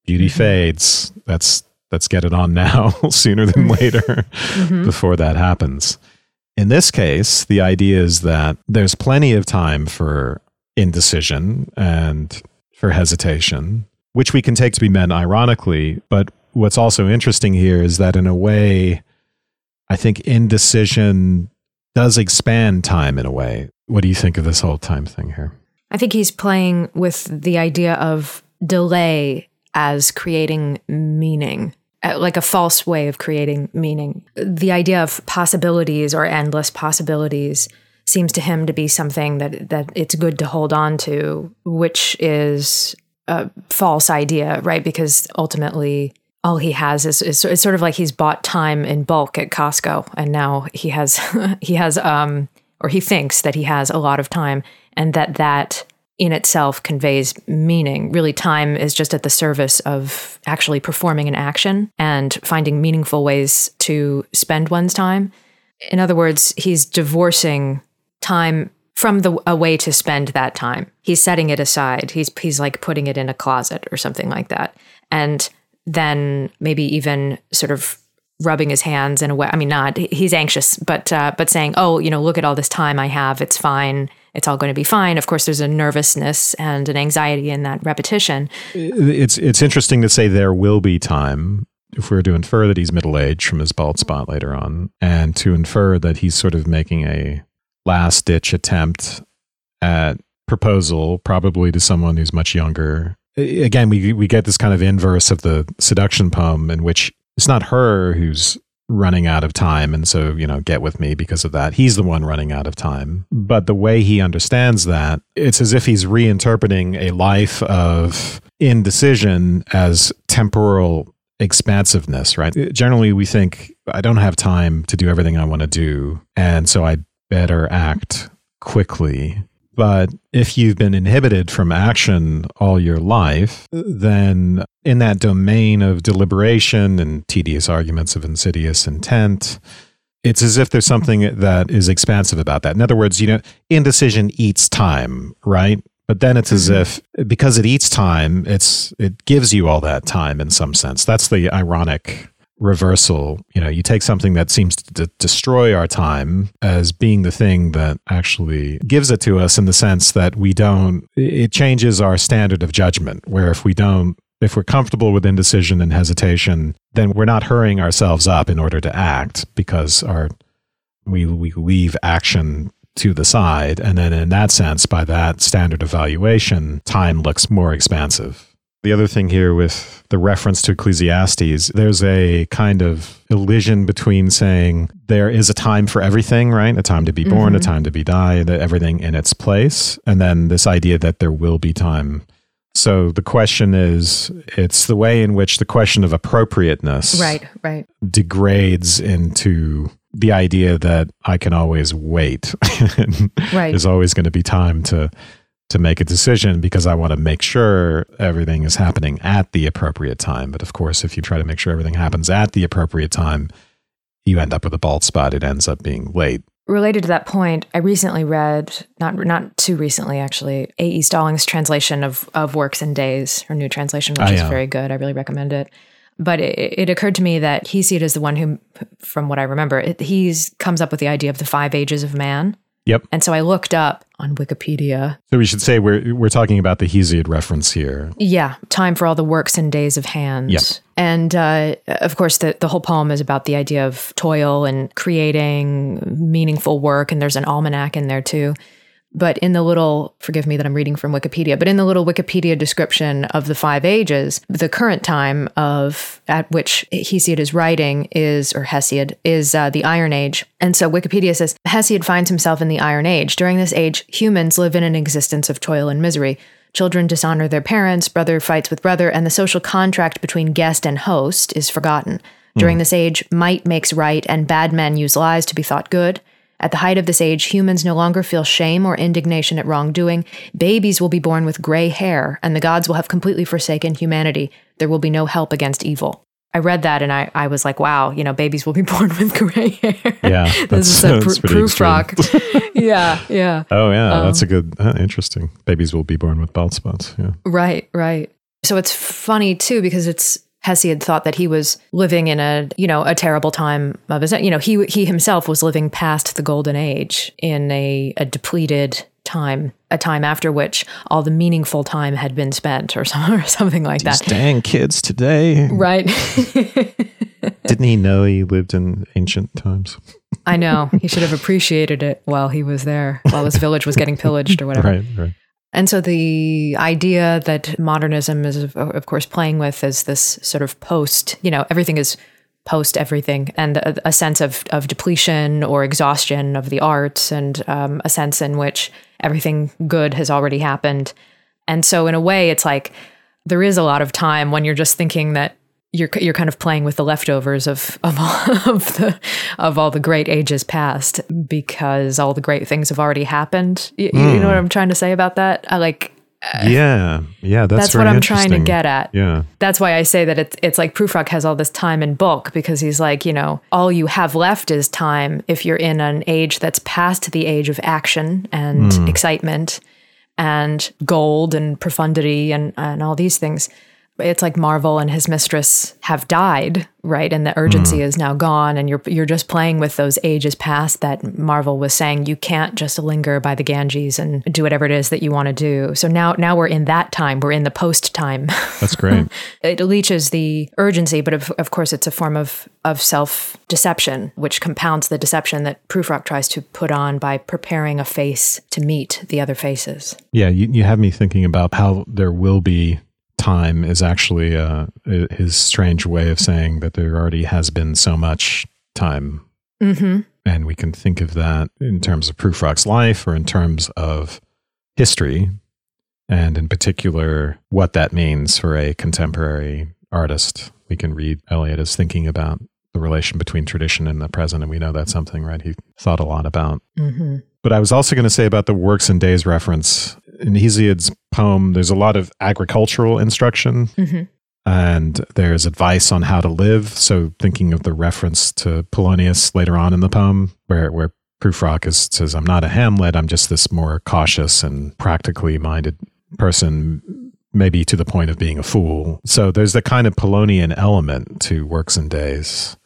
Beauty mm-hmm. fades. Let's let's get it on now [LAUGHS] sooner than later mm-hmm. before that happens. In this case, the idea is that there's plenty of time for indecision and for hesitation, which we can take to be meant ironically, but what's also interesting here is that in a way, I think indecision does expand time in a way. What do you think of this whole time thing here? I think he's playing with the idea of delay as creating meaning. uh, like a false way of creating meaning. The idea of possibilities or endless possibilities seems to him to be something that that it's good to hold on to, which is a false idea, right? Because ultimately all he has is, is sort of like he's bought time in bulk at Costco and now he has [LAUGHS] he has um or he thinks that he has a lot of time and that that in itself conveys meaning. Really, time is just at the service of actually performing an action and finding meaningful ways to spend one's time. In other words, he's divorcing time from the a way to spend that time. He's setting it aside. He's he's like putting it in a closet or something like that. And then maybe even sort of rubbing his hands in a way. I mean, not he's anxious, but uh, but saying, "Oh, you know, look at all this time I have. It's fine it's all going to be fine. Of course, there's a nervousness and an anxiety in that repetition. It's it's interesting to say there will be time if we are to infer that he's middle aged from his bald spot later on, and to infer that he's sort of making a last ditch attempt at proposal, probably to someone who's much younger. Again, we we get this kind of inverse of the seduction poem in which it's not her who's running out of time. And so, you know, get with me because of that. He's the one running out of time. But the way he understands that, it's as if he's reinterpreting a life of indecision as temporal expansiveness, right? Generally, we think, I don't have time to do everything I want to do. And so I better act quickly but if you've been inhibited from action all your life, then in that domain of deliberation and tedious arguments of insidious intent, it's as if there's something that is expansive about that. In other words, you know, indecision eats time, right? But then it's mm-hmm. as if because it eats time, it's it gives you all that time in some sense. That's the ironic reversal. You know, you take something that seems to d- destroy our time as being the thing that actually gives it to us in the sense that we don't, it changes our standard of judgment. Where if we don't, if we're comfortable with indecision and hesitation, then we're not hurrying ourselves up in order to act because our, we, we leave action to the side. And then in that sense, by that standard evaluation, time looks more expansive. The other thing here with the reference to Ecclesiastes, there's a kind of elision between saying there is a time for everything, right? A time to be born, mm-hmm. a time to be died, everything in its place. And then this idea that there will be time. So the question is it's the way in which the question of appropriateness right, right. degrades into the idea that I can always wait. [LAUGHS] right. There's always going to be time to to make a decision because I want to make sure everything is happening at the appropriate time. But of course, if you try to make sure everything happens at the appropriate time, you end up with a bald spot. It ends up being late. Related to that point, I recently read, not not too recently actually, A.E. Stallings' translation of, of Works and Days, her new translation, which ah, is very good. I really recommend it. But it, it, occurred to me that Hesiod the one who, from what I remember, he comes up with the idea of the five ages of man. Yep. And so I looked up on Wikipedia. So we should say we're we're talking about the Hesiod reference here. Yeah, time for all the works and days of hands. Yep. And uh, of course, the the whole poem is about the idea of toil and creating meaningful work. And there's an almanac in there too. But in the little, forgive me that I'm reading from Wikipedia, but in the little Wikipedia description of the five ages, the current time of at which Hesiod is writing is, or Hesiod, is uh, the Iron Age. And so Wikipedia says Hesiod finds himself in the Iron Age. During this age, humans live in an existence of toil and misery. Children dishonor their parents, brother fights with brother, and the social contract between guest and host is forgotten. During mm. this age, might makes right, and bad men use lies to be thought good. At the height of this age, humans no longer feel shame or indignation at wrongdoing. Babies will be born with gray hair, and the gods will have completely forsaken humanity. There will be no help against evil. I read that and I, I was like, wow, you know, babies will be [LAUGHS] born with gray hair. Yeah. [LAUGHS] this is [LAUGHS] a pr- Prufrock. yeah. Yeah. Oh, yeah. Um, that's a good, uh, interesting. Babies will be born with bald spots. Yeah. Right. Right. So it's funny too because it's Hesiod thought that he was living in a, you know, a terrible time of his, you know, he he himself was living past the golden age in a, a depleted time, a time after which all the meaningful time had been spent or, [LAUGHS] some, or something like These that. Dang kids today. Right. [LAUGHS] Didn't he know he lived in ancient times? I know. He should have appreciated it while he was there, while his village was getting pillaged or whatever. Right, right. And so the idea that modernism is, of course, playing with is this sort of post, you know, everything is post everything and a, a sense of, of depletion or exhaustion of the arts and um, a sense in which everything good has already happened. And so, in a way, it's like there is a lot of time when you're just thinking that you're you're kind of playing with the leftovers of of all [LAUGHS] of the of all the great ages past because all the great things have already happened. You, mm. you know what hmm. I'm trying to say about that? I like. Uh, yeah, yeah, that's, that's what I'm trying to get at. Yeah, that's why I say that it's it's like Prufrock has all this time in bulk because he's like, you know, all you have left is time if you're in an age that's past the age of action and mm. excitement and gold and profundity and and all these things it's like Marvell and his mistress have died, right? And the urgency mm. is now gone, and you're you're just playing with those ages past that Marvell was saying you can't just linger by the Ganges and do whatever it is that you want to do. So now now we're in that time. We're in the post time. That's great. [LAUGHS] it leaches the urgency, but of, of course it's a form of of self deception, which compounds the deception that Prufrock tries to put on by preparing a face to meet the other faces. Yeah, you, you have me thinking about how there will be time is actually uh, his strange way of saying that there already has been so much time. Mm-hmm. And we can think of that in terms of Prufrock's life or in terms of history, and in particular, what that means for a contemporary artist. We can read Eliot as thinking about the relation between tradition and the present, and we know that's something, right? He thought a lot about. Mm-hmm. But I was also going to say about the works and days reference in Hesiod's poem, there's a lot of agricultural instruction. Mm-hmm. And there's advice on how to live. So, thinking of the reference to Polonius later on in the poem, where, where Prufrock is, says, I'm not a Hamlet, I'm just this more cautious and practically minded person, maybe to the point of being a fool. So, there's the kind of Polonian element to Works and Days.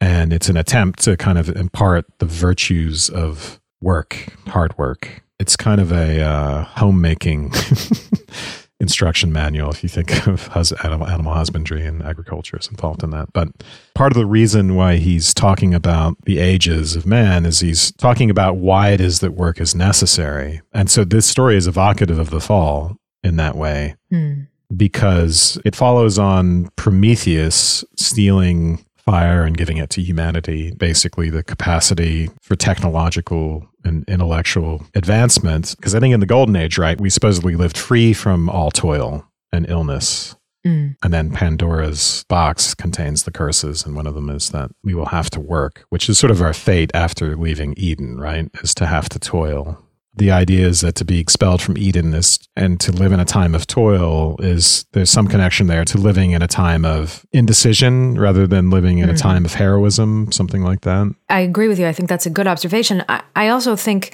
And it's an attempt to kind of impart the virtues of work, hard work, it's kind of a uh, homemaking [LAUGHS] instruction manual if you think of hus- animal, animal husbandry and agriculture is involved in that. But part of the reason why he's talking about the ages of man is he's talking about why it is that work is necessary. And so this story is evocative of the fall in that way. Mm. Because it follows on Prometheus stealing fire and giving it to humanity, basically the capacity for technological and intellectual advancement. Because I think in the golden age, right, we supposedly lived free from all toil and illness. Mm. And then Pandora's box contains the curses, and one of them is that we will have to work, which is sort of our fate after leaving Eden, right? Is to have to toil the idea is that to be expelled from Eden is, and to live in a time of toil is there's some connection there to living in a time of indecision rather than living in mm-hmm. a time of heroism, something like that. I agree with you. I think that's a good observation. I, I also think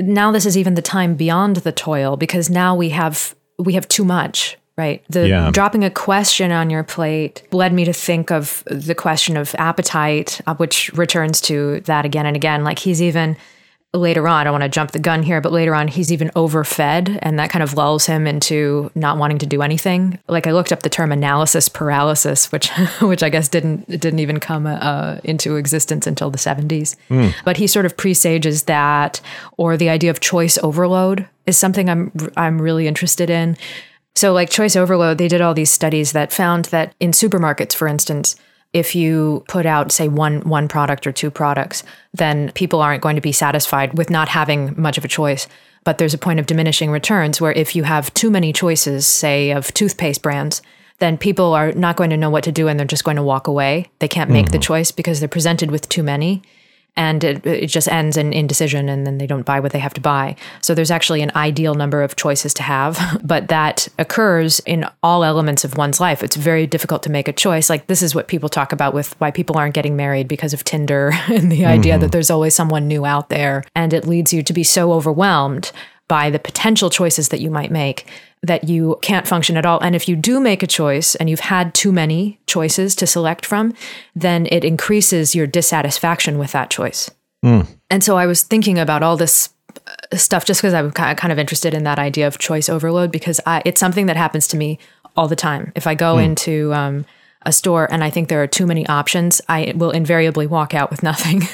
now this is even the time beyond the toil because now we have we have too much right the yeah. dropping a question on your plate led me to think of the question of appetite uh, which returns to that again and again like he's even later on, I don't want to jump the gun here, but later on, he's even overfed, and that kind of lulls him into not wanting to do anything. Like I looked up the term analysis paralysis, which [LAUGHS] which I guess didn't didn't even come uh, into existence until the seventies. Mm. But he sort of presages that, or the idea of choice overload is something I'm I'm really interested in. So, like choice overload, they did all these studies that found that in supermarkets, for instance if you put out say one one product or two products then people aren't going to be satisfied with not having much of a choice. But there's a point of diminishing returns where if you have too many choices say of toothpaste brands then people are not going to know what to do and they're just going to walk away. They can't make mm-hmm. the choice because they're presented with too many and it, it just ends in indecision and then they don't buy what they have to buy. So there's actually an ideal number of choices to have, [LAUGHS] but that occurs in all elements of one's life. It's very difficult to make a choice. Like this is what people talk about with why people aren't getting married because of Tinder [LAUGHS] and the idea mm-hmm. that there's always someone new out there. And it leads you to be so overwhelmed by the potential choices that you might make that you can't function at all. And if you do make a choice and you've had too many choices to select from, then it increases your dissatisfaction with that choice. Mm. And so I was thinking about all this uh, stuff just because I'm kind of interested in that idea of choice overload because I, it's something that happens to me all the time. If I go mm. into um, a store and I think there are too many options, I will invariably walk out with nothing. [LAUGHS]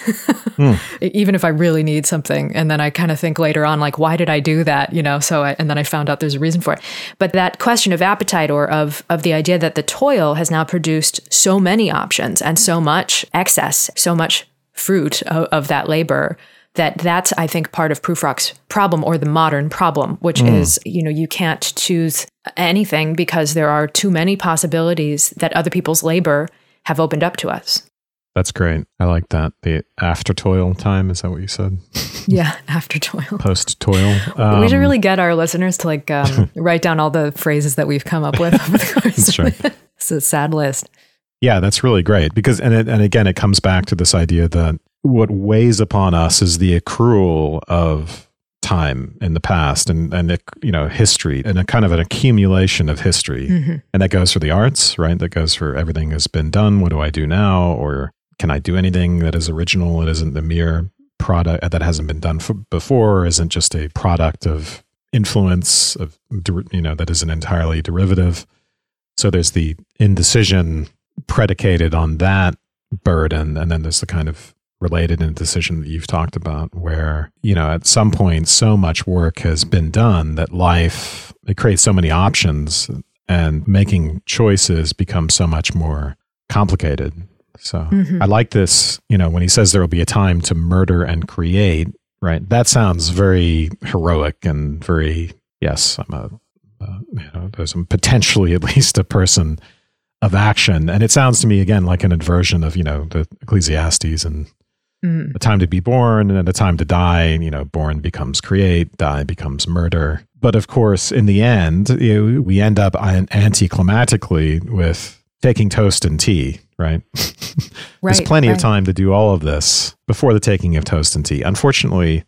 mm. Even if I really need something. And then I kind of think later on, like, why did I do that? You know, so I, and then I found out there's a reason for it. But that question of appetite or of, of the idea that the toil has now produced so many options and so much excess, so much fruit of, of that labor that that's i think part of Prufrock's problem or the modern problem which mm. is you know you can't choose anything because there are too many possibilities that other people's labor have opened up to us. That's great. I like that. The after toil time is that what you said? [LAUGHS] Yeah after toil. Post toil. Um, [LAUGHS] we should um, really get our listeners to like um, [LAUGHS] write down all the phrases that we've come up with over the course that's right. it's a sad list. Yeah, that's really great because, and it, and again, it comes back to this idea that what weighs upon us is the accrual of time in the past and and you know history and a kind of an accumulation of history. Mm-hmm. and that goes for the arts right? That goes for everything has been done. What do i do now? Or can i do anything that is original it isn't the mere product that hasn't been done before isn't just a product of influence of you know that isn't entirely derivative? So there's the indecision predicated on that burden. And then there's the kind of related in a decision that you've talked about where you know at some point so much work has been done that life it creates so many options and making choices becomes so much more complicated. So mm-hmm. i like this you know when he says there will be a time to murder and create right? That sounds very heroic and very yes i'm a uh, you know there's potentially [LAUGHS] at least a person of action. And it sounds to me again like an inversion of you know the ecclesiastes and Mm. A time to be born and a time to die. You know, born becomes create, die becomes murder. But of course, in the end, you know, we end up anticlimatically with taking toast and tea, right? [LAUGHS] right There's plenty right. of time to do all of this before the taking of toast and tea. Unfortunately,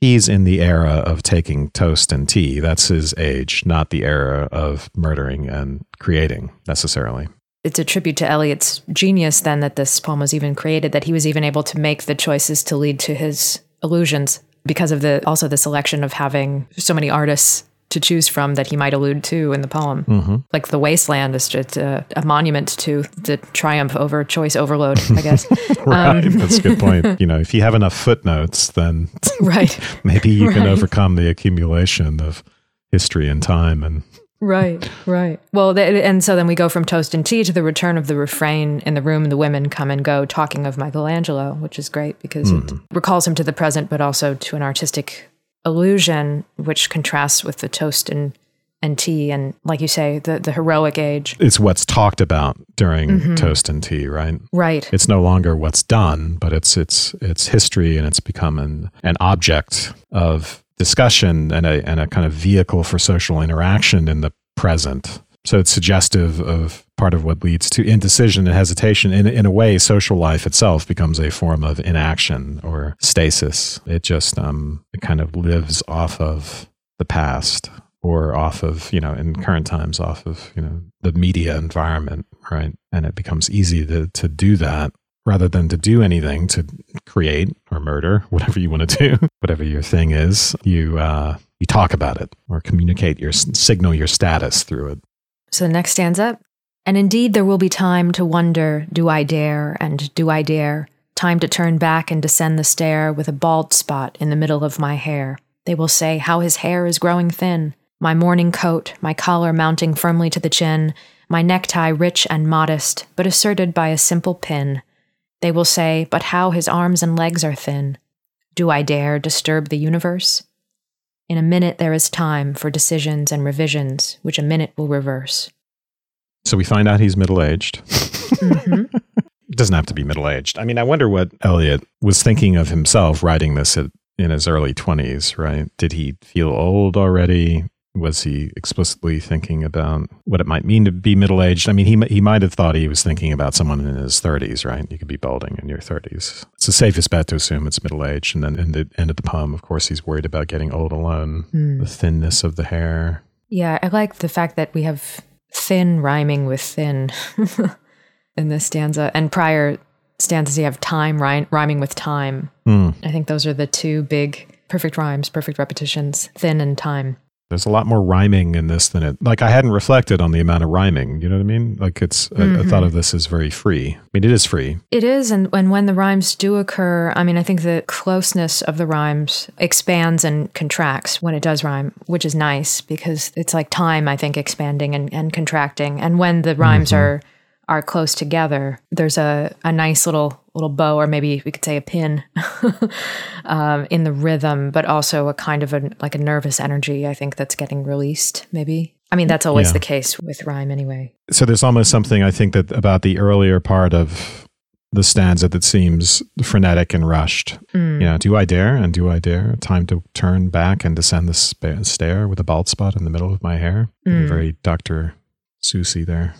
he's in the era of taking toast and tea. That's his age, not the era of murdering and creating necessarily it's a tribute to Eliot's genius then that this poem was even created, that he was even able to make the choices to lead to his illusions because of the also the selection of having so many artists to choose from that he might allude to in the poem. Mm-hmm. Like the Waste Land is just a, a, monument to the triumph over choice overload, I guess. [LAUGHS] right, um, that's a good point. You know, if you have enough footnotes, then [LAUGHS] right, maybe you right. can overcome the accumulation of history and time and Right, right. Well, th- and so then we go from toast and tea to the return of the refrain in the room. The women come and go, talking of Michelangelo, which is great because mm. it hmm. recalls him to the present, but also to an artistic illusion, which contrasts with the toast and and tea, and like you say, the the heroic age. It's what's talked about during mm-hmm. toast and tea, right? Right. It's no longer what's done, but it's it's it's history, and it's become an an object of discussion and a, and a kind of vehicle for social interaction in the present. So it's suggestive of part of what leads to indecision and hesitation. In, in a way, social life itself becomes a form of inaction or stasis. It just um, it kind of lives off of the past or off of, you know, in current times, off of, you know, the media environment, right? And it becomes easy to, to do that rather than to do anything to create or murder, [LAUGHS] whatever you want to do, [LAUGHS] whatever your thing is, you uh, you talk about it or communicate your signal your status through it. So the next stanza, and indeed there will be time to wonder, do I dare and do I dare? Time to turn back and descend the stair with a bald spot in the middle of my hair. They will say how his hair is growing thin. My morning coat, my collar mounting firmly to the chin, my necktie rich and modest, but asserted by a simple pin they will say, But how his arms and legs are thin. Do I dare disturb the universe? In a minute, there is time for decisions and revisions, which a minute will reverse. So we find out he's middle aged. Mm-hmm. [LAUGHS] doesn't have to be middle aged. I mean, I wonder what Eliot was thinking of himself writing this at, in his early 20s, right? Did he feel old already? Was he explicitly thinking about what it might mean to be middle aged? I mean, he he might have thought he was thinking about someone in his 30s, right? You could be balding in your 30s. It's the safest bet to assume it's middle aged. And then in the end of the poem, of course, he's worried about getting old alone, mm. the thinness of the hair. Yeah, I like the fact that we have thin rhyming with thin [LAUGHS] in this stanza, and prior stanzas you have time rhyming with time. Mm. I think those are the two big perfect rhymes, perfect repetitions, thin and time. There's a lot more rhyming in this than it like i hadn't reflected on the amount of rhyming you know what i mean like it's mm-hmm. I, I, thought mm-hmm. of this as very free i mean it is free it is and, and when the rhymes do occur i mean i think the closeness of the rhymes expands and contracts when it does rhyme which is nice because it's like time i think expanding and, and contracting and when the rhymes mm-hmm. are are close together, there's a, a nice little little bow, or maybe we could say a pin, [LAUGHS] um, in the rhythm, but also a kind of a like a nervous energy. I think that's getting released. Maybe I mean that's always yeah. the case with rhyme anyway. So there's almost something I think that about the earlier part of the stanza that seems frenetic and rushed. Mm. You know, do I dare and do I dare? Time to turn back and descend the sp- stair with a bald spot in the middle of my hair. Mm. Very Dr. Seussy there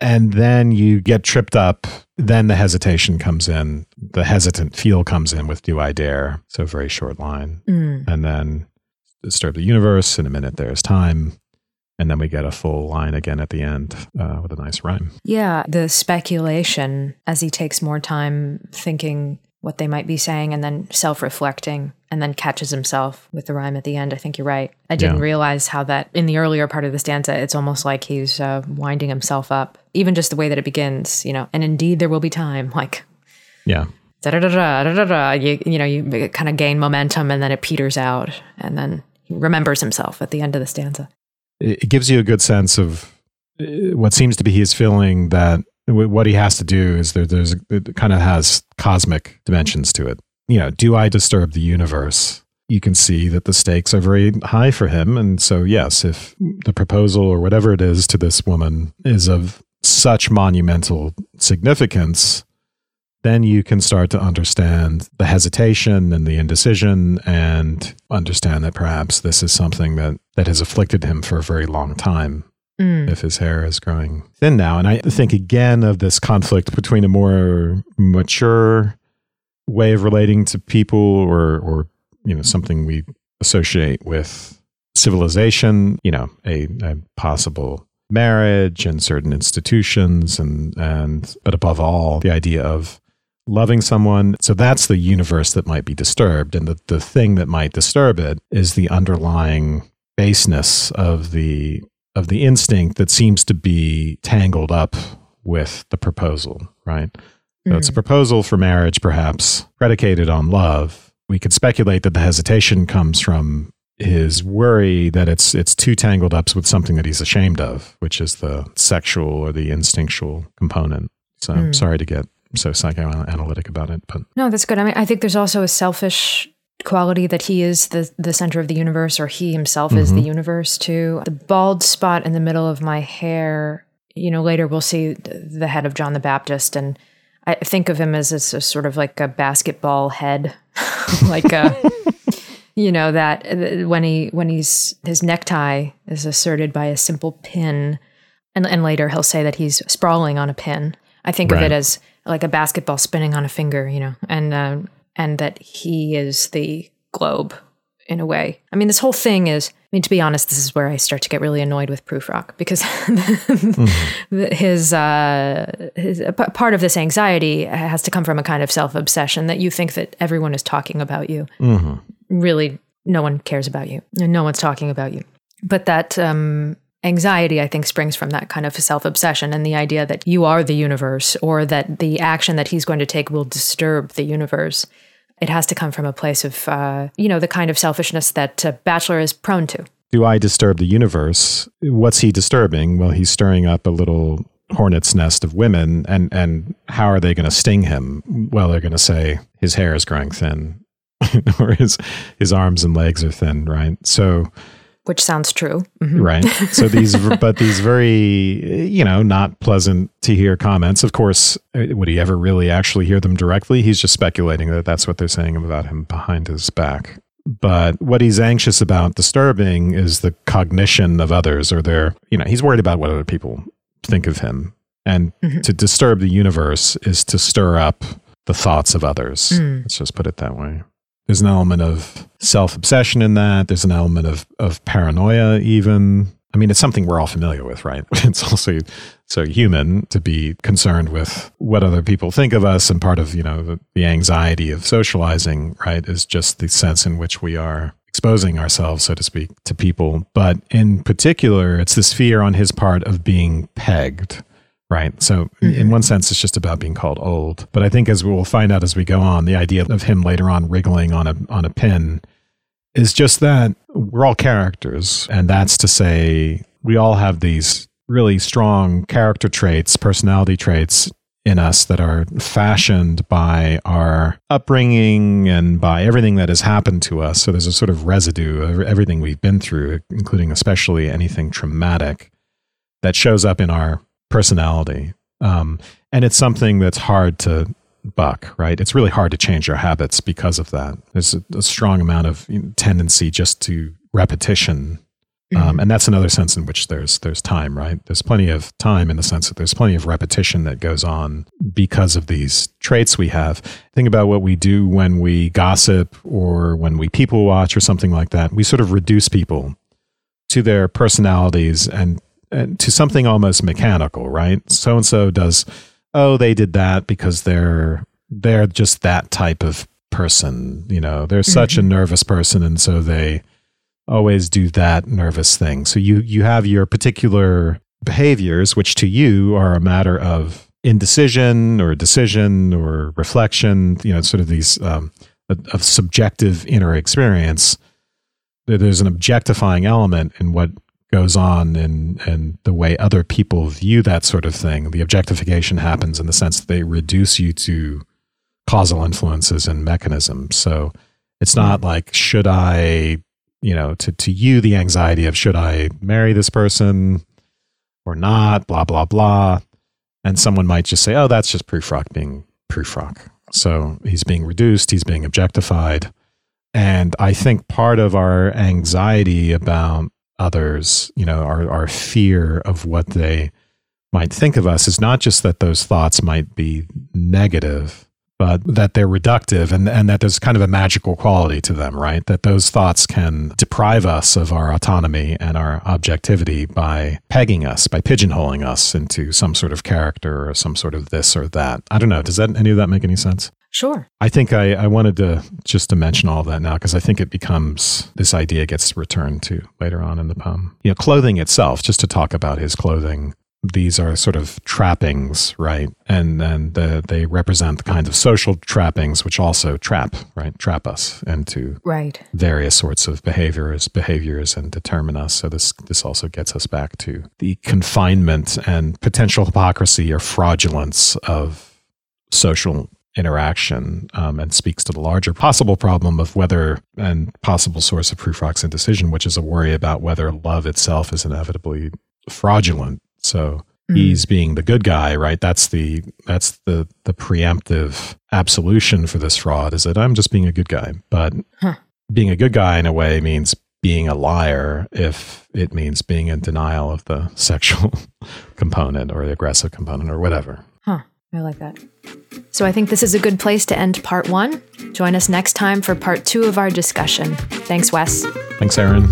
and then you get tripped up. Then the hesitation comes in. The hesitant feel comes in with "Do I dare?" So very short line, mm. and then disturb the universe. In a minute, there's time, and then we get a full line again at the end uh, with a nice rhyme. Yeah, the speculation as he takes more time thinking what they might be saying and then self reflecting and then catches himself with the rhyme at the end. I think you're right. I didn't yeah. realize how that in the earlier part of the stanza, it's almost like he's uh, winding himself up, even just the way that it begins, you know, and indeed there will be time. [LAUGHS] Like, yeah. Da, da, da, da, da, da, you, you know, you kind of gain momentum and then it peters out and then he remembers himself at the end of the stanza. It gives you a good sense of uh, what seems to be his feeling that what he has to do is there, there's it kind of has cosmic dimensions to it. You know, do I disturb the universe? You can see that the stakes are very high for him. And so, yes, if the proposal or whatever it is to this woman is of such monumental significance, then you can start to understand the hesitation and the indecision and understand that perhaps this is something that, that has afflicted him for a very long time mm. if his hair is growing thin now. And I think again of this conflict between a more mature way of relating to people or, or you know, something we associate with civilization, you know, a, a possible marriage and certain institutions and and but above all the idea of loving someone so that's the universe that might be disturbed and the, the thing that might disturb it is the underlying baseness of the of the instinct that seems to be tangled up with the proposal, right? So it's a mm. proposal for marriage, perhaps predicated on love. We could speculate that the hesitation comes from his worry that it's it's too tangled up with something that he's ashamed of, which is the sexual or the instinctual component. So mm. sorry to get so psychoanalytic about it, but no, that's good. I mean, I think there's also a selfish quality that he is the the center of the universe or he himself mm-hmm. is the mm-hmm. universe too. The bald spot in the middle of my hair, you know, later we'll see the head of John the Baptist and I think of him as a, a sort of like a basketball head, [LAUGHS] like a [LAUGHS] you know that uh, when he when he's his necktie is asserted by a simple pin and and later he'll say that he's sprawling on a pin. I think right. of it as like a basketball spinning on a finger, you know. And uh, and that he is the globe in a way. I mean, this whole thing is, I mean, to be honest, this is where I start to get really annoyed with Prufrock because [LAUGHS] mm-hmm. his, uh, his part of this anxiety has to come from a kind of self obsession that you think that everyone is talking about you. Mm-hmm. Really, no one cares about you, and no one's talking about you. But that um, anxiety, I think, springs from that kind of self obsession and the idea that you are the universe or that the action that he's going to take will disturb the universe it has to come from a place of, uh, you know, the kind of selfishness that a bachelor is prone to. Do I disturb the universe? What's he disturbing? Well, he's stirring up a little hornet's nest of women, and and how are they going to sting him? Well, they're going to say his hair is growing thin, [LAUGHS] or his his arms and legs are thin, right? So which sounds true. Mm-hmm. Right. So these, but these very, you know, not pleasant to hear comments. Of course, uh, would he ever really actually hear them directly? He's just speculating that that's what they're saying about him behind his back. But what he's anxious about disturbing is the cognition of others or their, you know, he's worried about what other people think of him. And mm-hmm. to disturb the universe is to stir up the thoughts of others. Mm. Let's just put it that way. There's an element of self obsession in that. There's an element of, of paranoia, even. I mean, it's something we're all familiar with, right? [LAUGHS] It's also so human to be concerned with what other people think of us. And part of, you know, the, the anxiety of socializing, right, is just the sense in which we are exposing ourselves, so to speak, to people. But in particular, it's this fear on his part of being pegged. Right. So, mm-hmm. in one sense, it's just about being called old. But I think, as we'll find out as we go on, the idea of him later on wriggling on a on a pin is just that we're all characters, and that's to say, we all have these really strong character traits, personality traits in us that are fashioned by our upbringing and by everything that has happened to us. So there's a sort of residue of everything we've been through, including especially anything traumatic that shows up in our personality. Um, and it's something that's hard to buck, right? It's really hard to change your habits because of that. There's a, a strong amount of tendency just to repetition um, mm-hmm. and that's another sense in which there's there's time, right? There's plenty of time in the sense that there's plenty of repetition that goes on because of these traits we have. Think about what we do when we gossip or when we people watch or something like that. We sort of reduce people to their personalities and, and to something almost mechanical, right? So and so does oh, they did that because they're they're just that type of person, you know. They're mm-hmm. such a mm-hmm. nervous person and so they always do that nervous thing. So you you have your particular behaviors, which to you are a matter of indecision or decision or reflection. You know, sort of these um, of subjective inner experience. There's an objectifying element in what goes on and and the way other people view that sort of thing. The objectification happens in the sense that they reduce you to causal influences and mechanisms. So it's hmm. not like should I you know, to, to you, the anxiety of should I marry this person or not, blah, blah, blah. And someone might just say, oh, that's just Prufrock being Prufrock. So he's being reduced, he's being objectified. And I think part of our anxiety about others, you know, our, our fear of what they might think of us is not just that those thoughts might be negative, but that they're reductive and, and that there's kind of a magical quality to them, right? That those thoughts can deprive us of our autonomy and our objectivity by pegging us, by pigeonholing us into some sort of character or some sort of this or that. I don't know. Does that any of that make any sense? Sure. I think I, I wanted to just to mention all of that now because I think it becomes this idea gets returned to later on in the poem. You know, clothing itself, just to talk about his clothing these are sort of trappings, right? And then the, they represent the kinds of social trappings which also trap, right? Trap us into right various sorts of behaviors, behaviors, and determine us. So this this also gets us back to the confinement and potential hypocrisy or fraudulence of social interaction um, and speaks to the larger possible problem of whether and possible source of Prufrock's indecision, which is a worry about whether love itself is inevitably fraudulent so mm. he's being the good guy, right? That's the that's the the preemptive absolution for this fraud is that I'm just being a good guy. But huh. being a good guy in a way means being a liar if it means being in denial of the [LAUGHS] sexual component or the aggressive component or whatever. I like that. So I think this is a good place to end part one. Join us next time for part two of our discussion. Thanks, Wes. Thanks, Erin.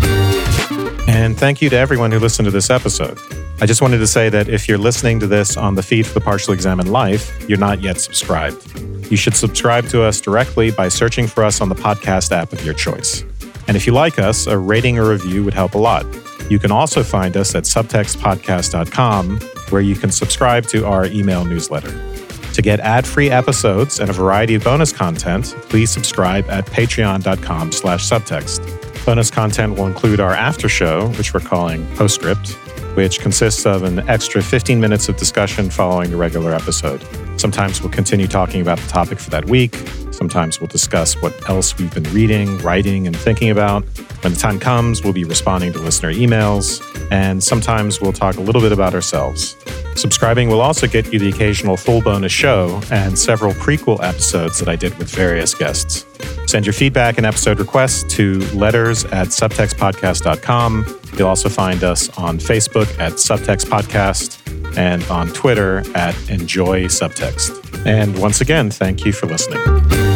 And thank you to everyone who listened to this episode. I just wanted to say that if you're listening to this on the feed for the Partially Examined Life, you're not yet subscribed. You should subscribe to us directly by searching for us on the podcast app of your choice. And if you like us, a rating or review would help a lot. You can also find us at subtextpodcast.com, where you can subscribe to our email newsletter. To get ad-free episodes and a variety of bonus content, please subscribe at patreon.com slash subtext. Bonus content will include our after show, which we're calling Postscript, which consists of an extra 15 minutes of discussion following the regular episode. Sometimes we'll continue talking about the topic for that week. Sometimes we'll discuss what else we've been reading, writing, and thinking about. When the time comes, we'll be responding to listener emails, and sometimes we'll talk a little bit about ourselves. Subscribing will also get you the occasional full bonus show and several prequel episodes that I did with various guests. Send your feedback and episode requests to letters at subtextpodcast.com. You'll also find us on Facebook at Subtext Podcast and on Twitter at Enjoy Subtext. And once again, thank you for listening.